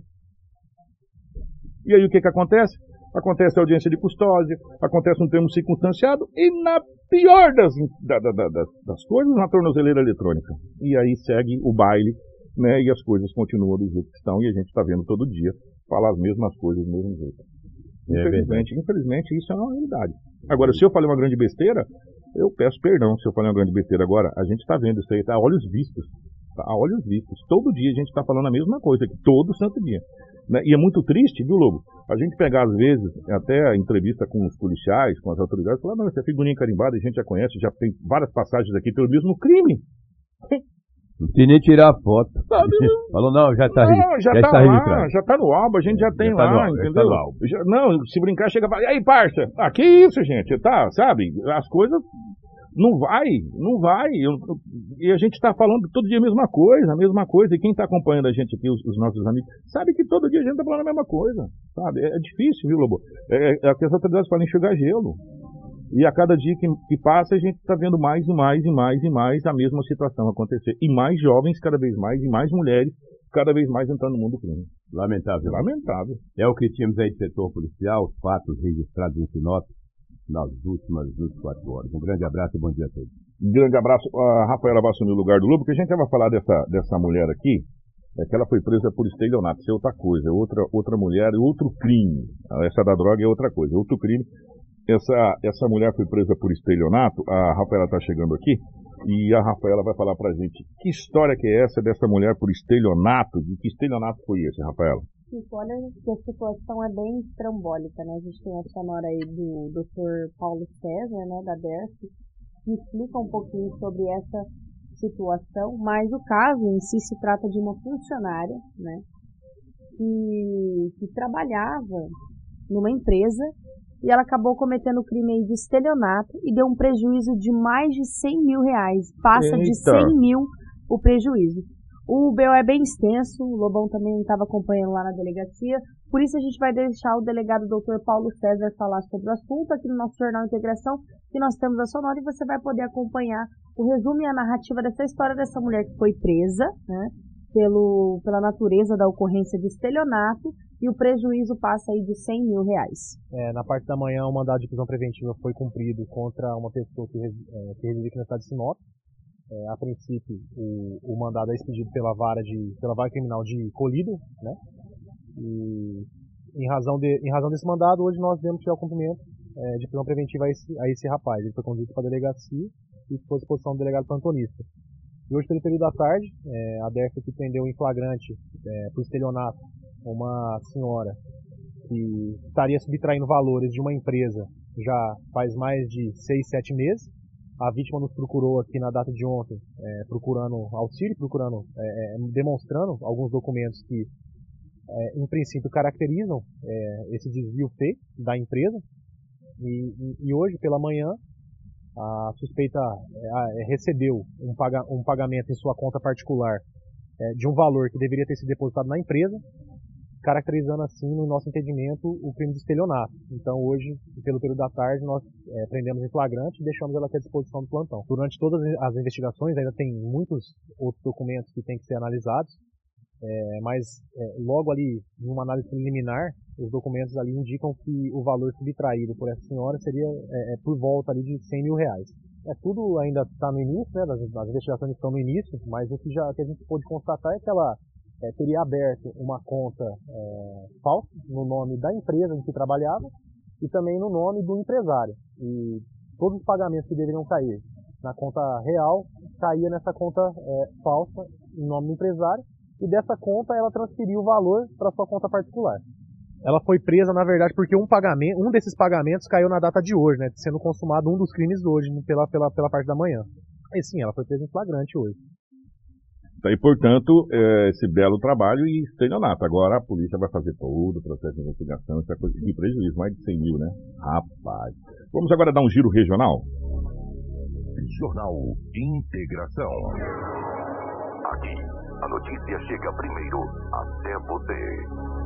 E aí o que, que acontece? Acontece a audiência de custódia, acontece um termo circunstanciado e na pior das, da, da, da, das coisas, na tornozeleira eletrônica. E aí segue o baile, né? E as coisas continuam do jeito que estão e a gente está vendo todo dia falar as mesmas coisas do mesmo jeito. É infelizmente, infelizmente, isso é uma realidade. Agora, se eu falei uma grande besteira, eu peço perdão se eu falei uma grande besteira. Agora, a gente está vendo isso aí, tá a olhos vistos. Tá a olhos vistos. Todo dia a gente está falando a mesma coisa, todo santo dia. Né? E é muito triste, viu, Lobo? A gente pegar, às vezes, até a entrevista com os policiais, com as autoridades, falar, não, essa é figurinha carimbada, a gente já conhece, já tem várias passagens aqui pelo mesmo crime. Não tem nem tirar a foto. <laughs> <laughs> Falou, não, já está Não, já, já tá lá, já está no álbum, a gente já tem já tá lá, tá entendeu? Tá já, não, se brincar, chega e fala, e aí, parça? Ah, que isso, gente? Tá, sabe? As coisas não vai, não vai. Eu, e a gente está falando todo dia a mesma coisa, a mesma coisa. E quem está acompanhando a gente aqui, os, os, nossos amigos, sabe que todo dia a gente está falando a mesma coisa. Sabe? É, é difícil, viu, Lobo? É, é, que as autoridades falam enxugar gelo. E a cada dia que, que passa, a gente está vendo mais e mais e mais e mais a mesma situação acontecer. E mais jovens cada vez mais, e mais mulheres cada vez mais entrando no mundo do crime. Lamentável. Lamentável. É o que tínhamos aí de setor policial, os fatos registrados em Sinop nas últimas 24 horas. Um grande abraço e bom dia a todos. Um grande abraço. A Rafaela vai assumir o lugar do Lobo, porque a gente vai falar dessa, dessa mulher aqui, é que ela foi presa por estelionato. Isso é outra coisa, é outra, outra mulher, outro crime. Essa da droga é outra coisa, outro crime. Essa, essa mulher foi presa por estelionato, a Rafaela está chegando aqui, e a Rafaela vai falar pra gente que história que é essa dessa mulher por estelionato, de que estelionato foi esse, Rafaela? Olha que a situação é bem estrambólica, né? A gente tem a sonora aí do Dr. Paulo César, né, da DERF, que explica um pouquinho sobre essa situação, mas o caso em si se trata de uma funcionária, né, que, que trabalhava numa empresa e ela acabou cometendo o crime de estelionato e deu um prejuízo de mais de 100 mil reais. Passa Eita. de 100 mil o prejuízo. O BO é bem extenso, o Lobão também estava acompanhando lá na delegacia, por isso a gente vai deixar o delegado Dr. Paulo César falar sobre o assunto aqui no nosso Jornal Integração, que nós temos a sonora e você vai poder acompanhar o resumo e a narrativa dessa história dessa mulher que foi presa, né, pelo, pela natureza da ocorrência de estelionato e o prejuízo passa aí de 100 mil reais. É, na parte da manhã, o mandado de prisão preventiva foi cumprido contra uma pessoa que, é, que reside aqui na cidade de Sinop, é, a princípio, o, o mandado é expedido pela vara, de, pela vara criminal de Colíder, né? E em razão, de, em razão desse mandado, hoje nós tirar o cumprimento é, de prisão preventiva a esse, a esse rapaz. Ele foi conduzido para a delegacia e ficou à disposição do delegado plantonista. E hoje, pelo período da tarde, é, a DERF que prendeu em flagrante é, por estelionato uma senhora que estaria subtraindo valores de uma empresa já faz mais de 6, 7 meses A vítima nos procurou aqui na data de ontem, é, procurando auxílio, procurando, é, é, demonstrando alguns documentos que, é, em princípio, caracterizam é, esse desvio feito da empresa. E, e, hoje, pela manhã, a suspeita é, recebeu um, paga, um, pagamento em sua conta particular de um valor que deveria ter sido depositado na empresa caracterizando assim, no nosso entendimento, o crime de estelionato. Então, hoje, pelo período da tarde, nós é, prendemos em flagrante e deixamos ela aqui à disposição do plantão. Durante todas as investigações, ainda tem muitos outros documentos que têm que ser analisados, é, mas é, logo ali, numa análise preliminar, os documentos ali indicam que o valor subtraído por essa senhora seria é, é por volta ali de 100 mil reais. É, tudo ainda está no início, né, as, as investigações estão no início, mas o que, já, que a gente pôde constatar é que ela é, teria aberto uma conta é, falsa no nome da empresa em que trabalhava e também no nome do empresário. E todos os pagamentos que deveriam cair na conta real caía nessa conta é, falsa em nome do empresário e dessa conta ela transferiu o valor para sua conta particular. Ela foi presa, na verdade, porque um pagamento, um desses pagamentos caiu na data de hoje, né, sendo consumado um dos crimes hoje pela, pela, pela parte da manhã. E sim, ela foi presa em flagrante hoje. Tá, e, portanto, é, esse belo trabalho e estelionato. Agora a polícia vai fazer todo o processo de investigação, essa coisa de prejuízo, mais de 100 mil, né? Rapaz. Vamos agora dar um giro regional? Jornal Integração. Aqui, a notícia chega primeiro até você.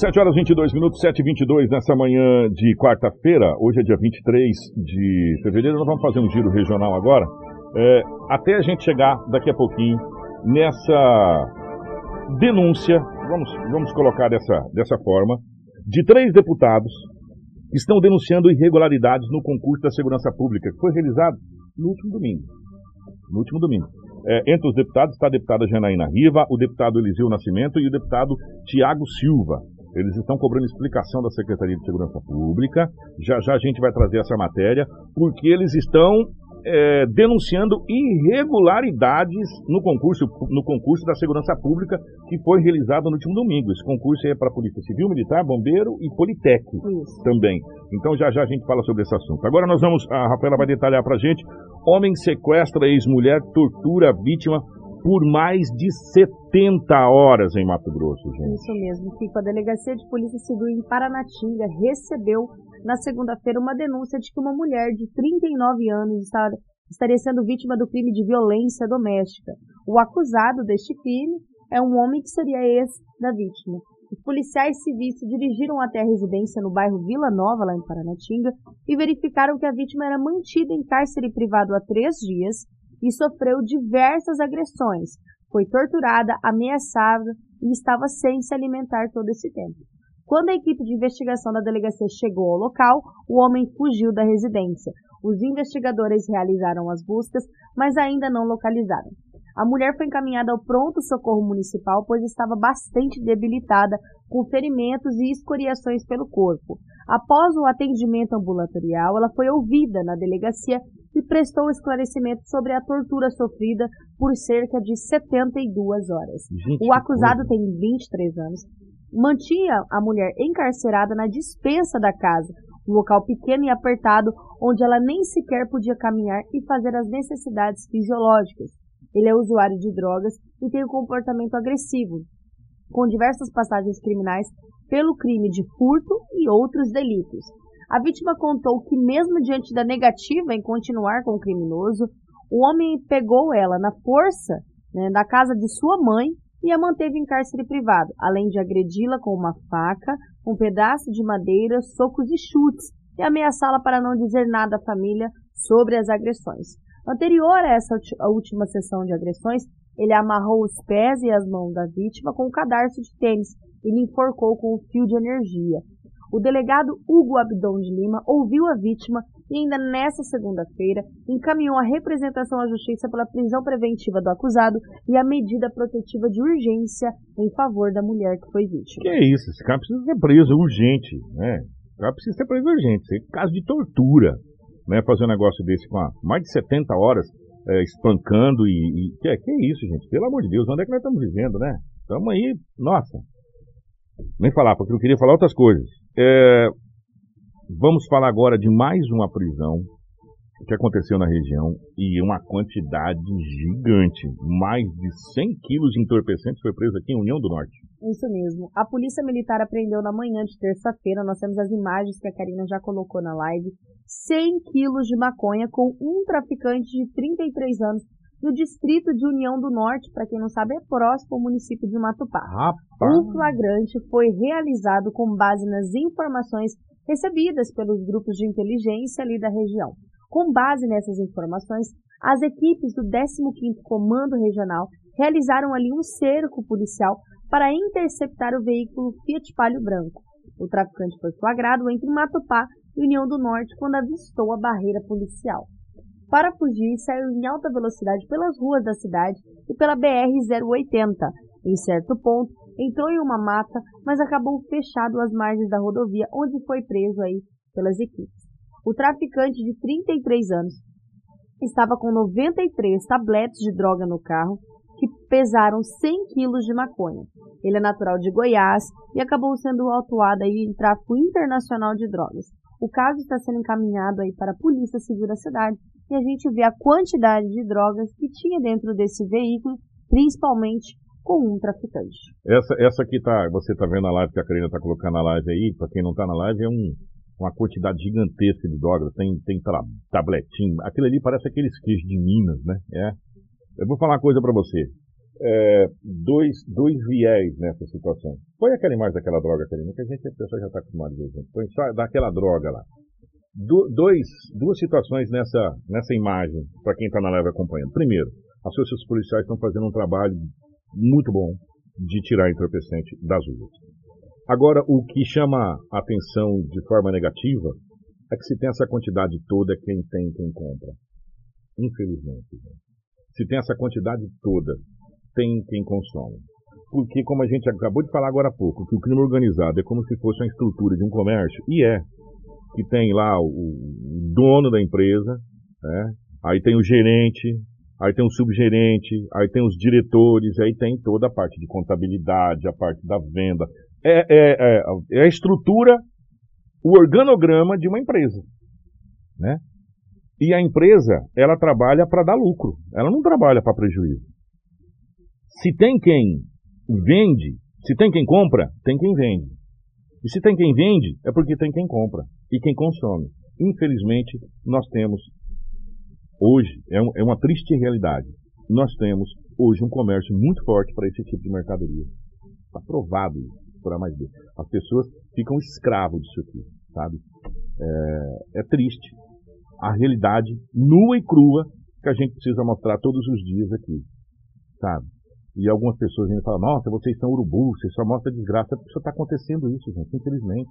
7 horas 22 minutos, 7 e 22 nessa manhã de quarta-feira. Hoje é dia 23 de fevereiro. Nós vamos fazer um giro regional agora. É, até a gente chegar daqui a pouquinho nessa denúncia, vamos, vamos colocar dessa, dessa forma, de três deputados que estão denunciando irregularidades no concurso da segurança pública, que foi realizado no último domingo. No último domingo. É, entre os deputados está a deputada Janaína Riva, o deputado Eliseu Nascimento e o deputado Tiago Silva. Eles estão cobrando explicação da Secretaria de Segurança Pública. Já já a gente vai trazer essa matéria, porque eles estão é, denunciando irregularidades no concurso, no concurso da segurança pública que foi realizado no último domingo. Esse concurso é para Polícia Civil, Militar, Bombeiro e Politécnico Isso. também. Então já já a gente fala sobre esse assunto. Agora nós vamos, a Rafaela vai detalhar para a gente. Homem sequestra ex-mulher, tortura vítima por mais de 70 horas em Mato Grosso, gente. Isso mesmo, Fico. A Delegacia de Polícia Civil em Paranatinga recebeu na segunda-feira uma denúncia de que uma mulher de 39 anos estaria sendo vítima do crime de violência doméstica. O acusado deste crime é um homem que seria ex da vítima. Os policiais civis se dirigiram até a residência no bairro Vila Nova, lá em Paranatinga, e verificaram que a vítima era mantida em cárcere privado há três dias e sofreu diversas agressões. Foi torturada, ameaçada e estava sem se alimentar todo esse tempo. Quando a equipe de investigação da delegacia chegou ao local, o homem fugiu da residência. Os investigadores realizaram as buscas, mas ainda não localizaram. A mulher foi encaminhada ao pronto socorro municipal, pois estava bastante debilitada, com ferimentos e escoriações pelo corpo. Após o atendimento ambulatorial, ela foi ouvida na delegacia e prestou esclarecimento sobre a tortura sofrida por cerca de 72 horas. Gente, o acusado tem 23 anos mantinha a mulher encarcerada na dispensa da casa, um local pequeno e apertado onde ela nem sequer podia caminhar e fazer as necessidades fisiológicas. Ele é usuário de drogas e tem um comportamento agressivo, com diversas passagens criminais pelo crime de furto e outros delitos. A vítima contou que, mesmo diante da negativa em continuar com o criminoso, o homem pegou ela na força né, na casa de sua mãe e a manteve em cárcere privado, além de agredi-la com uma faca, um pedaço de madeira, socos e chutes, e ameaçá-la para não dizer nada à família sobre as agressões. Anterior a essa última sessão de agressões, ele amarrou os pés e as mãos da vítima com um cadarço de tênis e lhe enforcou com um fio de energia. O delegado Hugo Abdon de Lima ouviu a vítima e ainda nessa segunda-feira encaminhou a representação à Justiça pela prisão preventiva do acusado e a medida protetiva de urgência em favor da mulher que foi vítima. Que é isso, esse cara precisa ser preso urgente, né? Esse cara precisa ser preso urgente, é caso de tortura, né? Fazer um negócio desse com mais de 70 horas é, espancando e, e... Que, é, que é isso, gente? Pelo amor de Deus, onde é que nós estamos vivendo, né? Estamos aí, nossa, nem falar, porque eu queria falar outras coisas. É, vamos falar agora de mais uma prisão que aconteceu na região e uma quantidade gigante, mais de 100 quilos de entorpecentes foi preso aqui em União do Norte. Isso mesmo. A Polícia Militar apreendeu na manhã de terça-feira, nós temos as imagens que a Karina já colocou na live, 100 quilos de maconha com um traficante de 33 anos no distrito de União do Norte, para quem não sabe, é próximo ao município de Matupá. Rapaz. O flagrante foi realizado com base nas informações recebidas pelos grupos de inteligência ali da região. Com base nessas informações, as equipes do 15º Comando Regional realizaram ali um cerco policial para interceptar o veículo Fiat Palio Branco. O traficante foi flagrado entre Matupá e União do Norte quando avistou a barreira policial. Para fugir, saiu em alta velocidade pelas ruas da cidade e pela BR-080. Em certo ponto, entrou em uma mata, mas acabou fechado às margens da rodovia, onde foi preso aí pelas equipes. O traficante de 33 anos estava com 93 tabletes de droga no carro, que pesaram 100 quilos de maconha. Ele é natural de Goiás e acabou sendo autuado aí em tráfico internacional de drogas. O caso está sendo encaminhado aí para a Polícia Civil da cidade e a gente vê a quantidade de drogas que tinha dentro desse veículo, principalmente com um traficante. Essa, essa aqui tá, você tá vendo a live que a Karina tá colocando na live aí, para quem não tá na live, é um, uma quantidade gigantesca de drogas, tem, tem tabletinho, aquilo ali parece aqueles queijos de Minas, né? É. Eu vou falar uma coisa para você. É, dois, dois viés nessa situação. Põe aquela imagem daquela droga, Karina, que a gente, a pessoa já está acostumada a ver. Põe só daquela droga lá do, dois, duas situações nessa, nessa imagem, para quem está na live acompanhando. Primeiro, as forças policiais estão fazendo um trabalho muito bom de tirar entorpecente das ruas. Agora, o que chama a atenção de forma negativa é que se tem essa quantidade toda, quem tem, quem compra. Infelizmente. Se tem essa quantidade toda, tem quem consome. Porque, como a gente acabou de falar agora há pouco, que o crime organizado é como se fosse uma estrutura de um comércio, e é, que tem lá o, o dono da empresa, né? aí tem o gerente, aí tem o subgerente, aí tem os diretores, aí tem toda a parte de contabilidade, a parte da venda. É, é, é, é a estrutura, o organograma de uma empresa. Né? E a empresa, ela trabalha para dar lucro, ela não trabalha para prejuízo. Se tem quem vende, se tem quem compra, tem quem vende. E se tem quem vende, é porque tem quem compra e quem consome. Infelizmente, nós temos hoje, é, um, é uma triste realidade, nós temos hoje um comércio muito forte para esse tipo de mercadoria. Está provado por A mais B. As pessoas ficam escravos disso aqui, sabe? É, é triste. A realidade nua e crua que a gente precisa mostrar todos os dias aqui, sabe? E algumas pessoas ainda falam, nossa, vocês são urubu, vocês só mostram desgraça. Porque só está acontecendo isso, gente, infelizmente.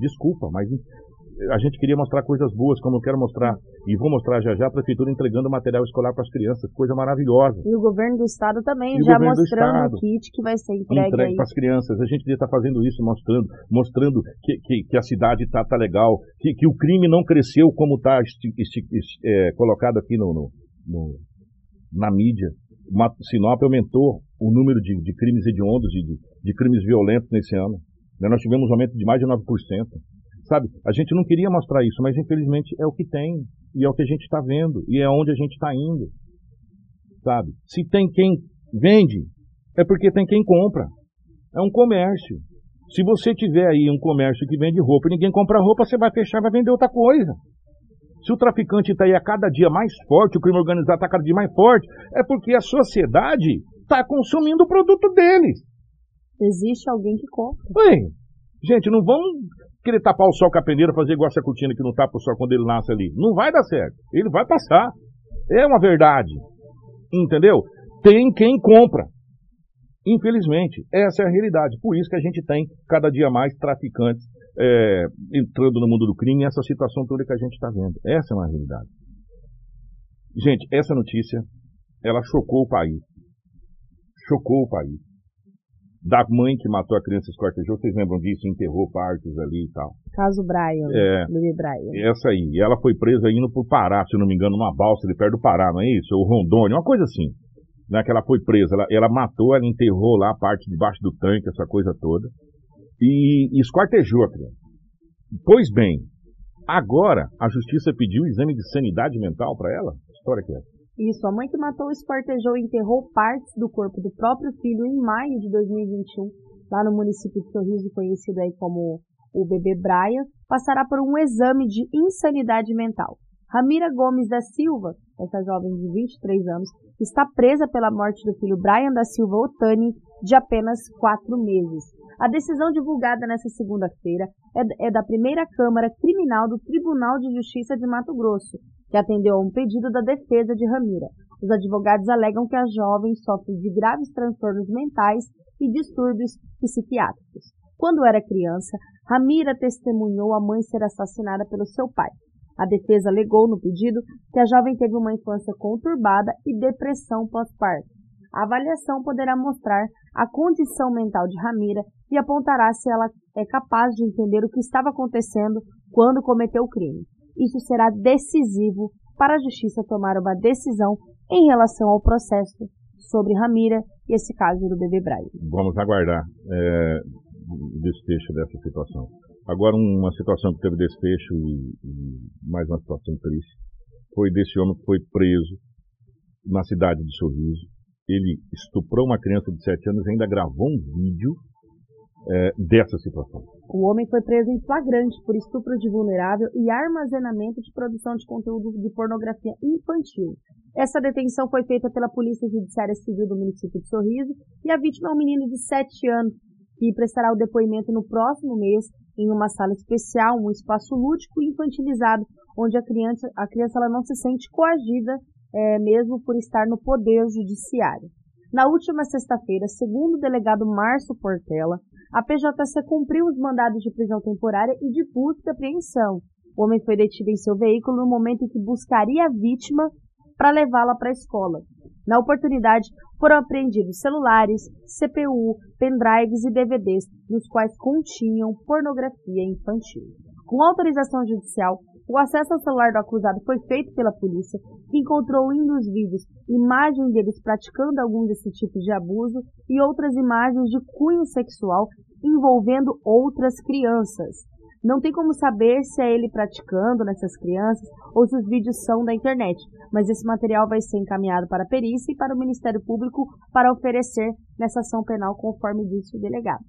Desculpa, mas a gente queria mostrar coisas boas, como eu quero mostrar, e vou mostrar já já, a prefeitura entregando material escolar para as crianças, coisa maravilhosa. E o governo do estado também, e já mostrando o kit que vai ser entregue, entregue para as crianças. A gente devia estar tá fazendo isso, mostrando, mostrando que, que, que a cidade está tá legal, que, que o crime não cresceu como está é, colocado aqui no, no, no, na mídia. Sinop aumentou o número de, de crimes hediondos, de, de crimes violentos nesse ano. Nós tivemos um aumento de mais de 9%. Sabe? A gente não queria mostrar isso, mas infelizmente é o que tem. E é o que a gente está vendo. E é onde a gente está indo. Sabe? Se tem quem vende, é porque tem quem compra. É um comércio. Se você tiver aí um comércio que vende roupa e ninguém compra roupa, você vai fechar e vai vender outra coisa. Se o traficante está aí a cada dia mais forte, o crime organizado está cada dia mais forte, é porque a sociedade está consumindo o produto deles. Existe alguém que compra. Oi, gente, não vamos querer tapar o sol com a peneira, fazer igual essa cortina que não tapa o sol quando ele nasce ali. Não vai dar certo. Ele vai passar. É uma verdade. Entendeu? Tem quem compra. Infelizmente, essa é a realidade. Por isso que a gente tem cada dia mais traficantes é, entrando no mundo do crime, essa situação toda que a gente está vendo. Essa é uma realidade. Gente, essa notícia, ela chocou o país. Chocou o país da mãe que matou a criança esquartejou, vocês lembram disso? Enterrou partes ali e tal. Caso Brian, é, Brian. Essa aí. Ela foi presa indo pro Pará, se não me engano, numa balsa ali perto do Pará, não é isso? Ou Rondônia, uma coisa assim. Né, que ela foi presa. Ela, ela matou, ela enterrou lá a parte debaixo do tanque, essa coisa toda. E, e esquartejou a criança. Pois bem, Agora, a justiça pediu exame de sanidade mental para ela? Que história que é essa? Isso, a mãe que matou, esquartejou e enterrou partes do corpo do próprio filho em maio de 2021, lá no município de Sorriso, conhecido aí como o bebê Brian, passará por um exame de insanidade mental. Ramira Gomes da Silva, essa jovem de 23 anos, está presa pela morte do filho Brian da Silva Otani, de apenas quatro meses. A decisão divulgada nesta segunda-feira é, é da primeira Câmara Criminal do Tribunal de Justiça de Mato Grosso, que atendeu a um pedido da defesa de Ramira. Os advogados alegam que a jovem sofre de graves transtornos mentais e distúrbios psiquiátricos. Quando era criança, Ramira testemunhou a mãe ser assassinada pelo seu pai. A defesa alegou no pedido que a jovem teve uma infância conturbada e depressão pós-parto. A avaliação poderá mostrar a condição mental de Ramira e apontará se ela é capaz de entender o que estava acontecendo quando cometeu o crime. Isso será decisivo para a justiça tomar uma decisão em relação ao processo sobre Ramira e esse caso do bebê Brian. Vamos aguardar é, o desfecho dessa situação. Agora, uma situação que teve desfecho e, e mais uma situação triste foi desse homem que foi preso na cidade de Sorriso. Ele estuprou uma criança de 7 anos e ainda gravou um vídeo é, dessa situação. O homem foi preso em flagrante por estupro de vulnerável e armazenamento de produção de conteúdo de pornografia infantil. Essa detenção foi feita pela Polícia Judiciária Civil do município de Sorriso e a vítima é um menino de 7 anos que prestará o depoimento no próximo mês em uma sala especial, um espaço lúdico e infantilizado, onde a criança, a criança ela não se sente coagida é, mesmo por estar no poder judiciário. Na última sexta-feira, segundo o delegado Márcio Portela, a PJC cumpriu os mandados de prisão temporária e de busca e apreensão. O homem foi detido em seu veículo no momento em que buscaria a vítima para levá-la para a escola. Na oportunidade, foram apreendidos celulares, CPU, pendrives e DVDs, nos quais continham pornografia infantil. Com autorização judicial, o acesso ao celular do acusado foi feito pela polícia, que encontrou em nos vídeos imagens deles praticando algum desse tipo de abuso e outras imagens de cunho sexual envolvendo outras crianças. Não tem como saber se é ele praticando nessas crianças ou se os vídeos são da internet, mas esse material vai ser encaminhado para a perícia e para o Ministério Público para oferecer nessa ação penal, conforme disse o delegado.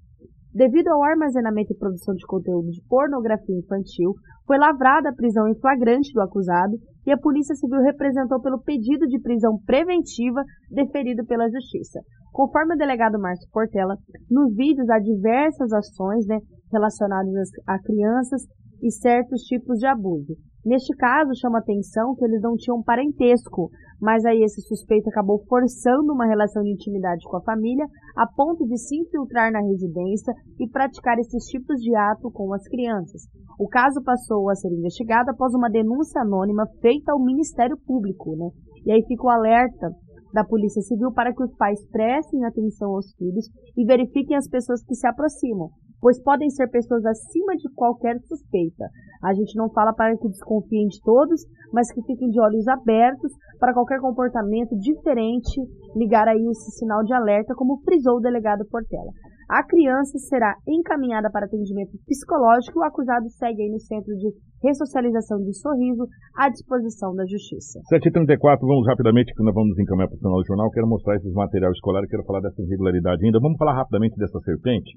Devido ao armazenamento e produção de conteúdo de pornografia infantil, foi lavrada a prisão em flagrante do acusado e a Polícia Civil representou pelo pedido de prisão preventiva deferido pela Justiça. Conforme o delegado Márcio Portela, nos vídeos há diversas ações né, relacionadas a crianças e certos tipos de abuso. Neste caso, chama atenção que eles não tinham parentesco, mas aí esse suspeito acabou forçando uma relação de intimidade com a família a ponto de se infiltrar na residência e praticar esses tipos de ato com as crianças. O caso passou a ser investigado após uma denúncia anônima feita ao Ministério Público, né? E aí fica o alerta da Polícia Civil para que os pais prestem atenção aos filhos e verifiquem as pessoas que se aproximam, pois podem ser pessoas acima de qualquer suspeita. A gente não fala para que desconfiem de todos, mas que fiquem de olhos abertos para qualquer comportamento diferente, ligar aí esse sinal de alerta, como frisou o delegado Portela. A criança será encaminhada para atendimento psicológico o acusado segue aí no centro de ressocialização de sorriso à disposição da justiça. 7h34, vamos rapidamente, que nós vamos encaminhar para o final do jornal. Quero mostrar esses materiais escolares, quero falar dessa irregularidade ainda. Vamos falar rapidamente dessa serpente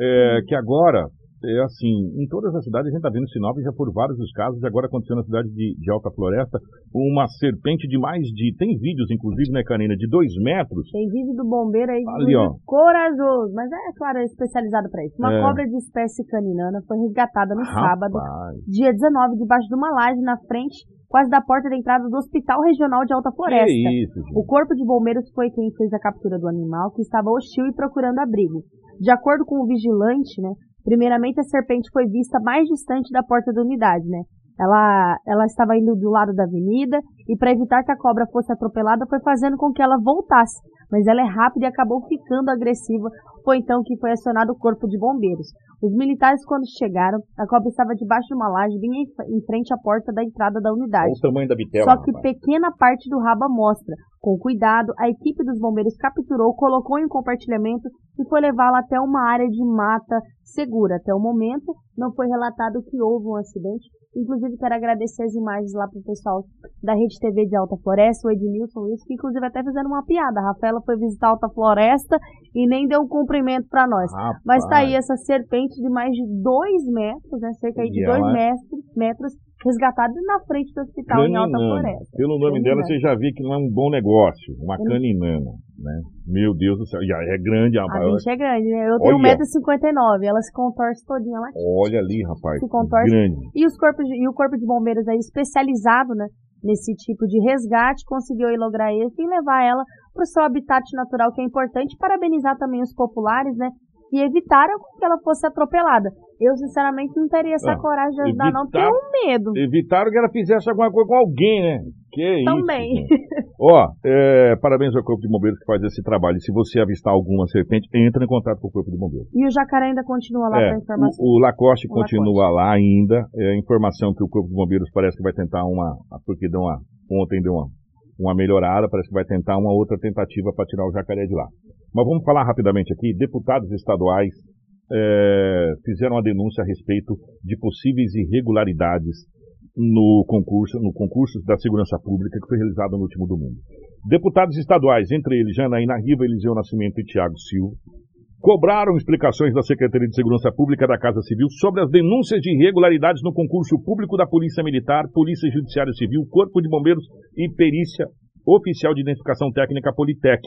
é, que agora, é assim, em todas as cidades a gente está vendo Sinop já por vários dos casos, agora aconteceu na cidade de, de, Alta Floresta, uma serpente de mais de, tem vídeos inclusive, né, Karina, de dois metros. Tem vídeo do bombeiro aí, Ali, ó. corajoso, mas é, claro, é especializado para isso. Uma é. cobra de espécie caninana foi resgatada no Rapaz. sábado, dia 19, debaixo de uma laje na frente quase da porta da entrada do Hospital Regional de Alta Floresta. Isso, o Corpo de Bombeiros foi quem fez a captura do animal, que estava hostil e procurando abrigo. De acordo com o vigilante, né, primeiramente a serpente foi vista mais distante da porta da unidade, né? Ela, ela estava indo do lado da avenida e para evitar que a cobra fosse atropelada foi fazendo com que ela voltasse, mas ela é rápida e acabou ficando agressiva, foi então que foi acionado o corpo de bombeiros. Os militares, quando chegaram, a cobra estava debaixo de uma laje bem em frente à porta da entrada da unidade. Olha o tamanho da bitela. Só que rapaz. pequena parte do rabo mostra. Com cuidado, a equipe dos bombeiros capturou, colocou em compartilhamento e foi levá-la até uma área de mata segura. Até o momento, não foi relatado que houve um acidente. Inclusive, quero agradecer as imagens lá pro pessoal da Rede TV de Alta Floresta, o Edmilson Luiz, que inclusive até fizeram uma piada. A Rafaela foi visitar Alta Floresta e nem deu um cumprimento para nós. Rapaz. Mas tá aí essa serpente de mais de dois metros, né? Cerca aí de E dois ela- metros, metros resgatada na frente do hospital em Alta Caninana. Floresta. Pelo nome dela, Caninana. você já vê que não é um bom negócio. Uma Canin- caninana, né? Meu Deus do céu. E é grande, A rapaz. bicha é grande, né? Eu tenho Olha. 1,59m, ela se contorce todinha lá. Olha ali, rapaz. Se contorce. Grande. E, os corpos de- e o Corpo de Bombeiros aí especializado né, nesse tipo de resgate conseguiu lograr êxito e levar ela para o seu habitat natural, que é importante. Parabenizar também os populares, né? Que evitaram que ela fosse atropelada. Eu, sinceramente, não teria essa Ah, coragem de ajudar, não, porque eu evitar- tenho medo. Evitaram que ela fizesse alguma coisa com alguém, né? Que Também. isso. Ó, é, parabéns ao Corpo de Bombeiros que faz esse trabalho. E se você avistar alguma serpente, entra em contato com o Corpo de Bombeiros. E o jacaré ainda continua lá É, para informação. o, o Lacoste O continua lá ainda. É a informação que o Corpo de Bombeiros parece que vai tentar uma. Porque deu uma. Ontem deu uma, uma melhorada, parece que vai tentar uma outra tentativa para tirar o jacaré de lá. Mas vamos falar rapidamente aqui. Deputados estaduais é, fizeram a denúncia a respeito de possíveis irregularidades no concurso, no concurso da segurança pública que foi realizado no último domingo. Deputados estaduais, entre eles Janaína Riva, Eliseu Nascimento e Tiago Silva, cobraram explicações da Secretaria de Segurança Pública da Casa Civil sobre as denúncias de irregularidades no concurso público da Polícia Militar, Polícia Judiciária Civil, Corpo de Bombeiros e Perícia Oficial de Identificação Técnica Politec.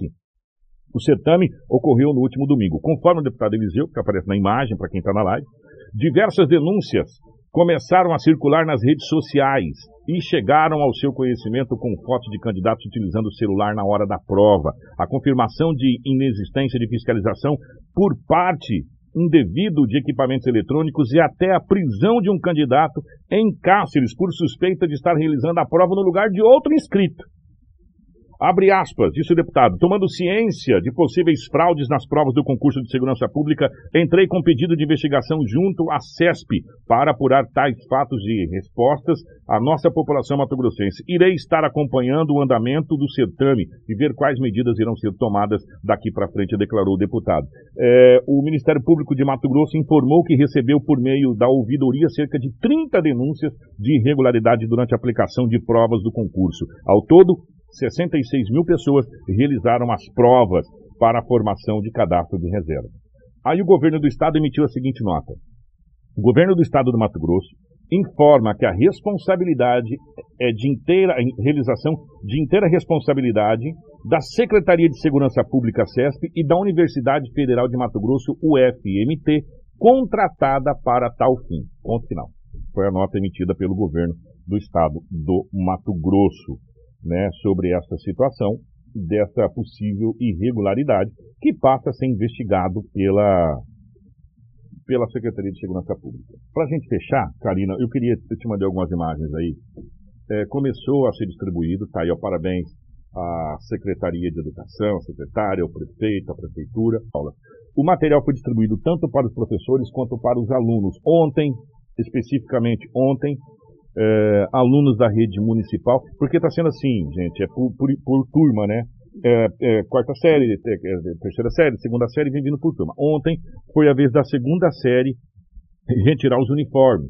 O certame ocorreu no último domingo. Conforme o deputado Eliseu, que aparece na imagem para quem está na live, diversas denúncias começaram a circular nas redes sociais e chegaram ao seu conhecimento com fotos de candidatos utilizando o celular na hora da prova. A confirmação de inexistência de fiscalização por parte indevido de equipamentos eletrônicos e até a prisão de um candidato em Cáceres por suspeita de estar realizando a prova no lugar de outro inscrito. Abre aspas, disse o deputado. Tomando ciência de possíveis fraudes nas provas do concurso de segurança pública, entrei com pedido de investigação junto à CESP para apurar tais fatos e respostas à nossa população mato-grossense. Irei estar acompanhando o andamento do certame e ver quais medidas irão ser tomadas daqui para frente, declarou o deputado. É, o Ministério Público de Mato Grosso informou que recebeu por meio da ouvidoria cerca de 30 denúncias de irregularidade durante a aplicação de provas do concurso. Ao todo, 66 mil pessoas realizaram as provas para a formação de cadastro de reserva. Aí o governo do estado emitiu a seguinte nota. O governo do estado do Mato Grosso informa que a responsabilidade é de inteira a realização de inteira responsabilidade da Secretaria de Segurança Pública CESP e da Universidade Federal de Mato Grosso, UFMT, contratada para tal fim. Ponto final. Foi a nota emitida pelo governo do estado do Mato Grosso né, sobre essa situação, dessa possível irregularidade, que passa a ser investigado pela, pela Secretaria de Segurança Pública. Para a gente fechar, Karina, eu queria, eu te mandei algumas imagens aí, É, começou a ser distribuído, tá aí, ó, parabéns à Secretaria de Educação, secretária, ao prefeito, à prefeitura. O material foi distribuído tanto para os professores quanto para os alunos. Ontem, especificamente ontem, é, alunos da rede municipal, porque está sendo assim, gente, é por, por, por turma, né? É, é, quarta série, é, terceira série, segunda série, vem vindo por turma. Ontem foi a vez da segunda série retirar os uniformes.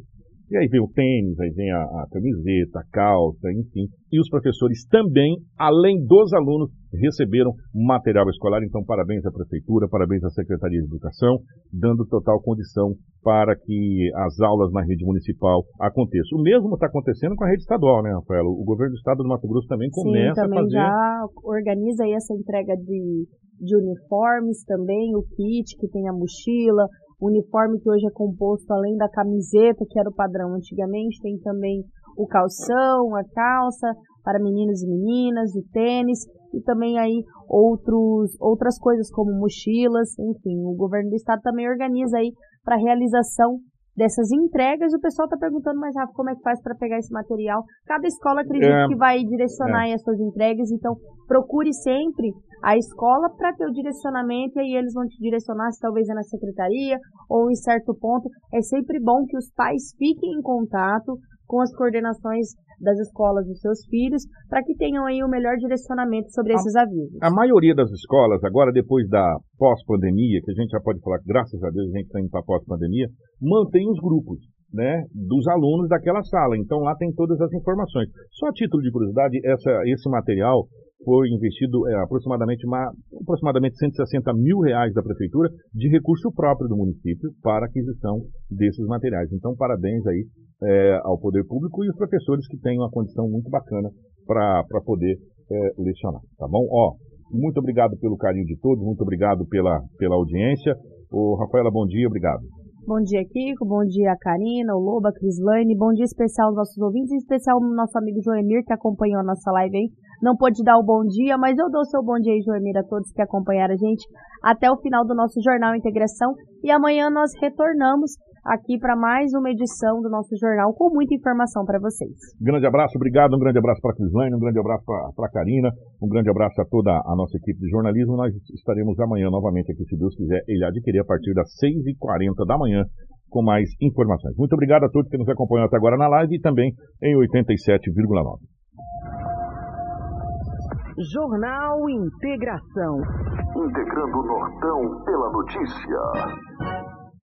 E aí vem o tênis, aí vem a, a camiseta, a calça, enfim. E os professores também, além dos alunos, receberam material escolar. Então, parabéns à Prefeitura, parabéns à Secretaria de Educação, dando total condição para que as aulas na rede municipal aconteçam. O mesmo está acontecendo com a rede estadual, né, Rafael? O governo do estado do Mato Grosso também começa Sim, também a fazer. já organiza aí essa entrega de, de uniformes também, o kit que tem a mochila, o uniforme que hoje é composto além da camiseta, que era o padrão antigamente, tem também o calção, a calça para meninos e meninas, o tênis e também aí outros, outras coisas como mochilas, enfim, o governo do estado também organiza aí para a realização dessas entregas. O pessoal está perguntando, mas Rafa, como é que faz para pegar esse material? Cada escola acredita É, que vai direcionar aí as suas entregas, então procure sempre a escola para ter o direcionamento e aí eles vão te direcionar se talvez é na secretaria ou em certo ponto. É sempre bom que os pais fiquem em contato com as coordenações das escolas dos seus filhos, para que tenham aí o melhor direcionamento sobre esses avisos. A maioria das escolas, agora depois da pós-pandemia, que a gente já pode falar que graças a Deus a gente está indo para pós-pandemia, mantém os grupos. Né, dos alunos daquela sala. Então lá tem todas as informações. Só a título de curiosidade, essa, esse material foi investido é, aproximadamente, uma, aproximadamente 160 mil reais da prefeitura de recurso próprio do município para aquisição desses materiais. Então, parabéns aí é, ao poder público e os professores que têm uma condição muito bacana para poder é, lecionar, tá bom? Ó, muito obrigado pelo carinho de todos, muito obrigado pela, pela audiência. Ô, Rafaela, bom dia, obrigado. Bom dia, Kiko. Bom dia, Karina, o Loba, Crislane. Bom dia especial aos nossos ouvintes, em especial ao nosso amigo Joemir, que acompanhou a nossa live aí. Não pôde dar o bom dia, mas eu dou o seu bom dia aí, Joemir, a todos que acompanharam a gente até o final do nosso Jornal Integração. E amanhã nós retornamos aqui para mais uma edição do nosso jornal com muita informação para vocês. Grande abraço, obrigado, um grande abraço para a Crislane, um grande abraço para a Karina, um grande abraço a toda a nossa equipe de jornalismo. Nós estaremos amanhã novamente aqui, se Deus quiser, ele adquirir a partir das 6h40 da manhã com mais informações. Muito obrigado a todos que nos acompanham até agora na live e também em 87,9. Jornal Integração. Integrando o Nortão pela notícia.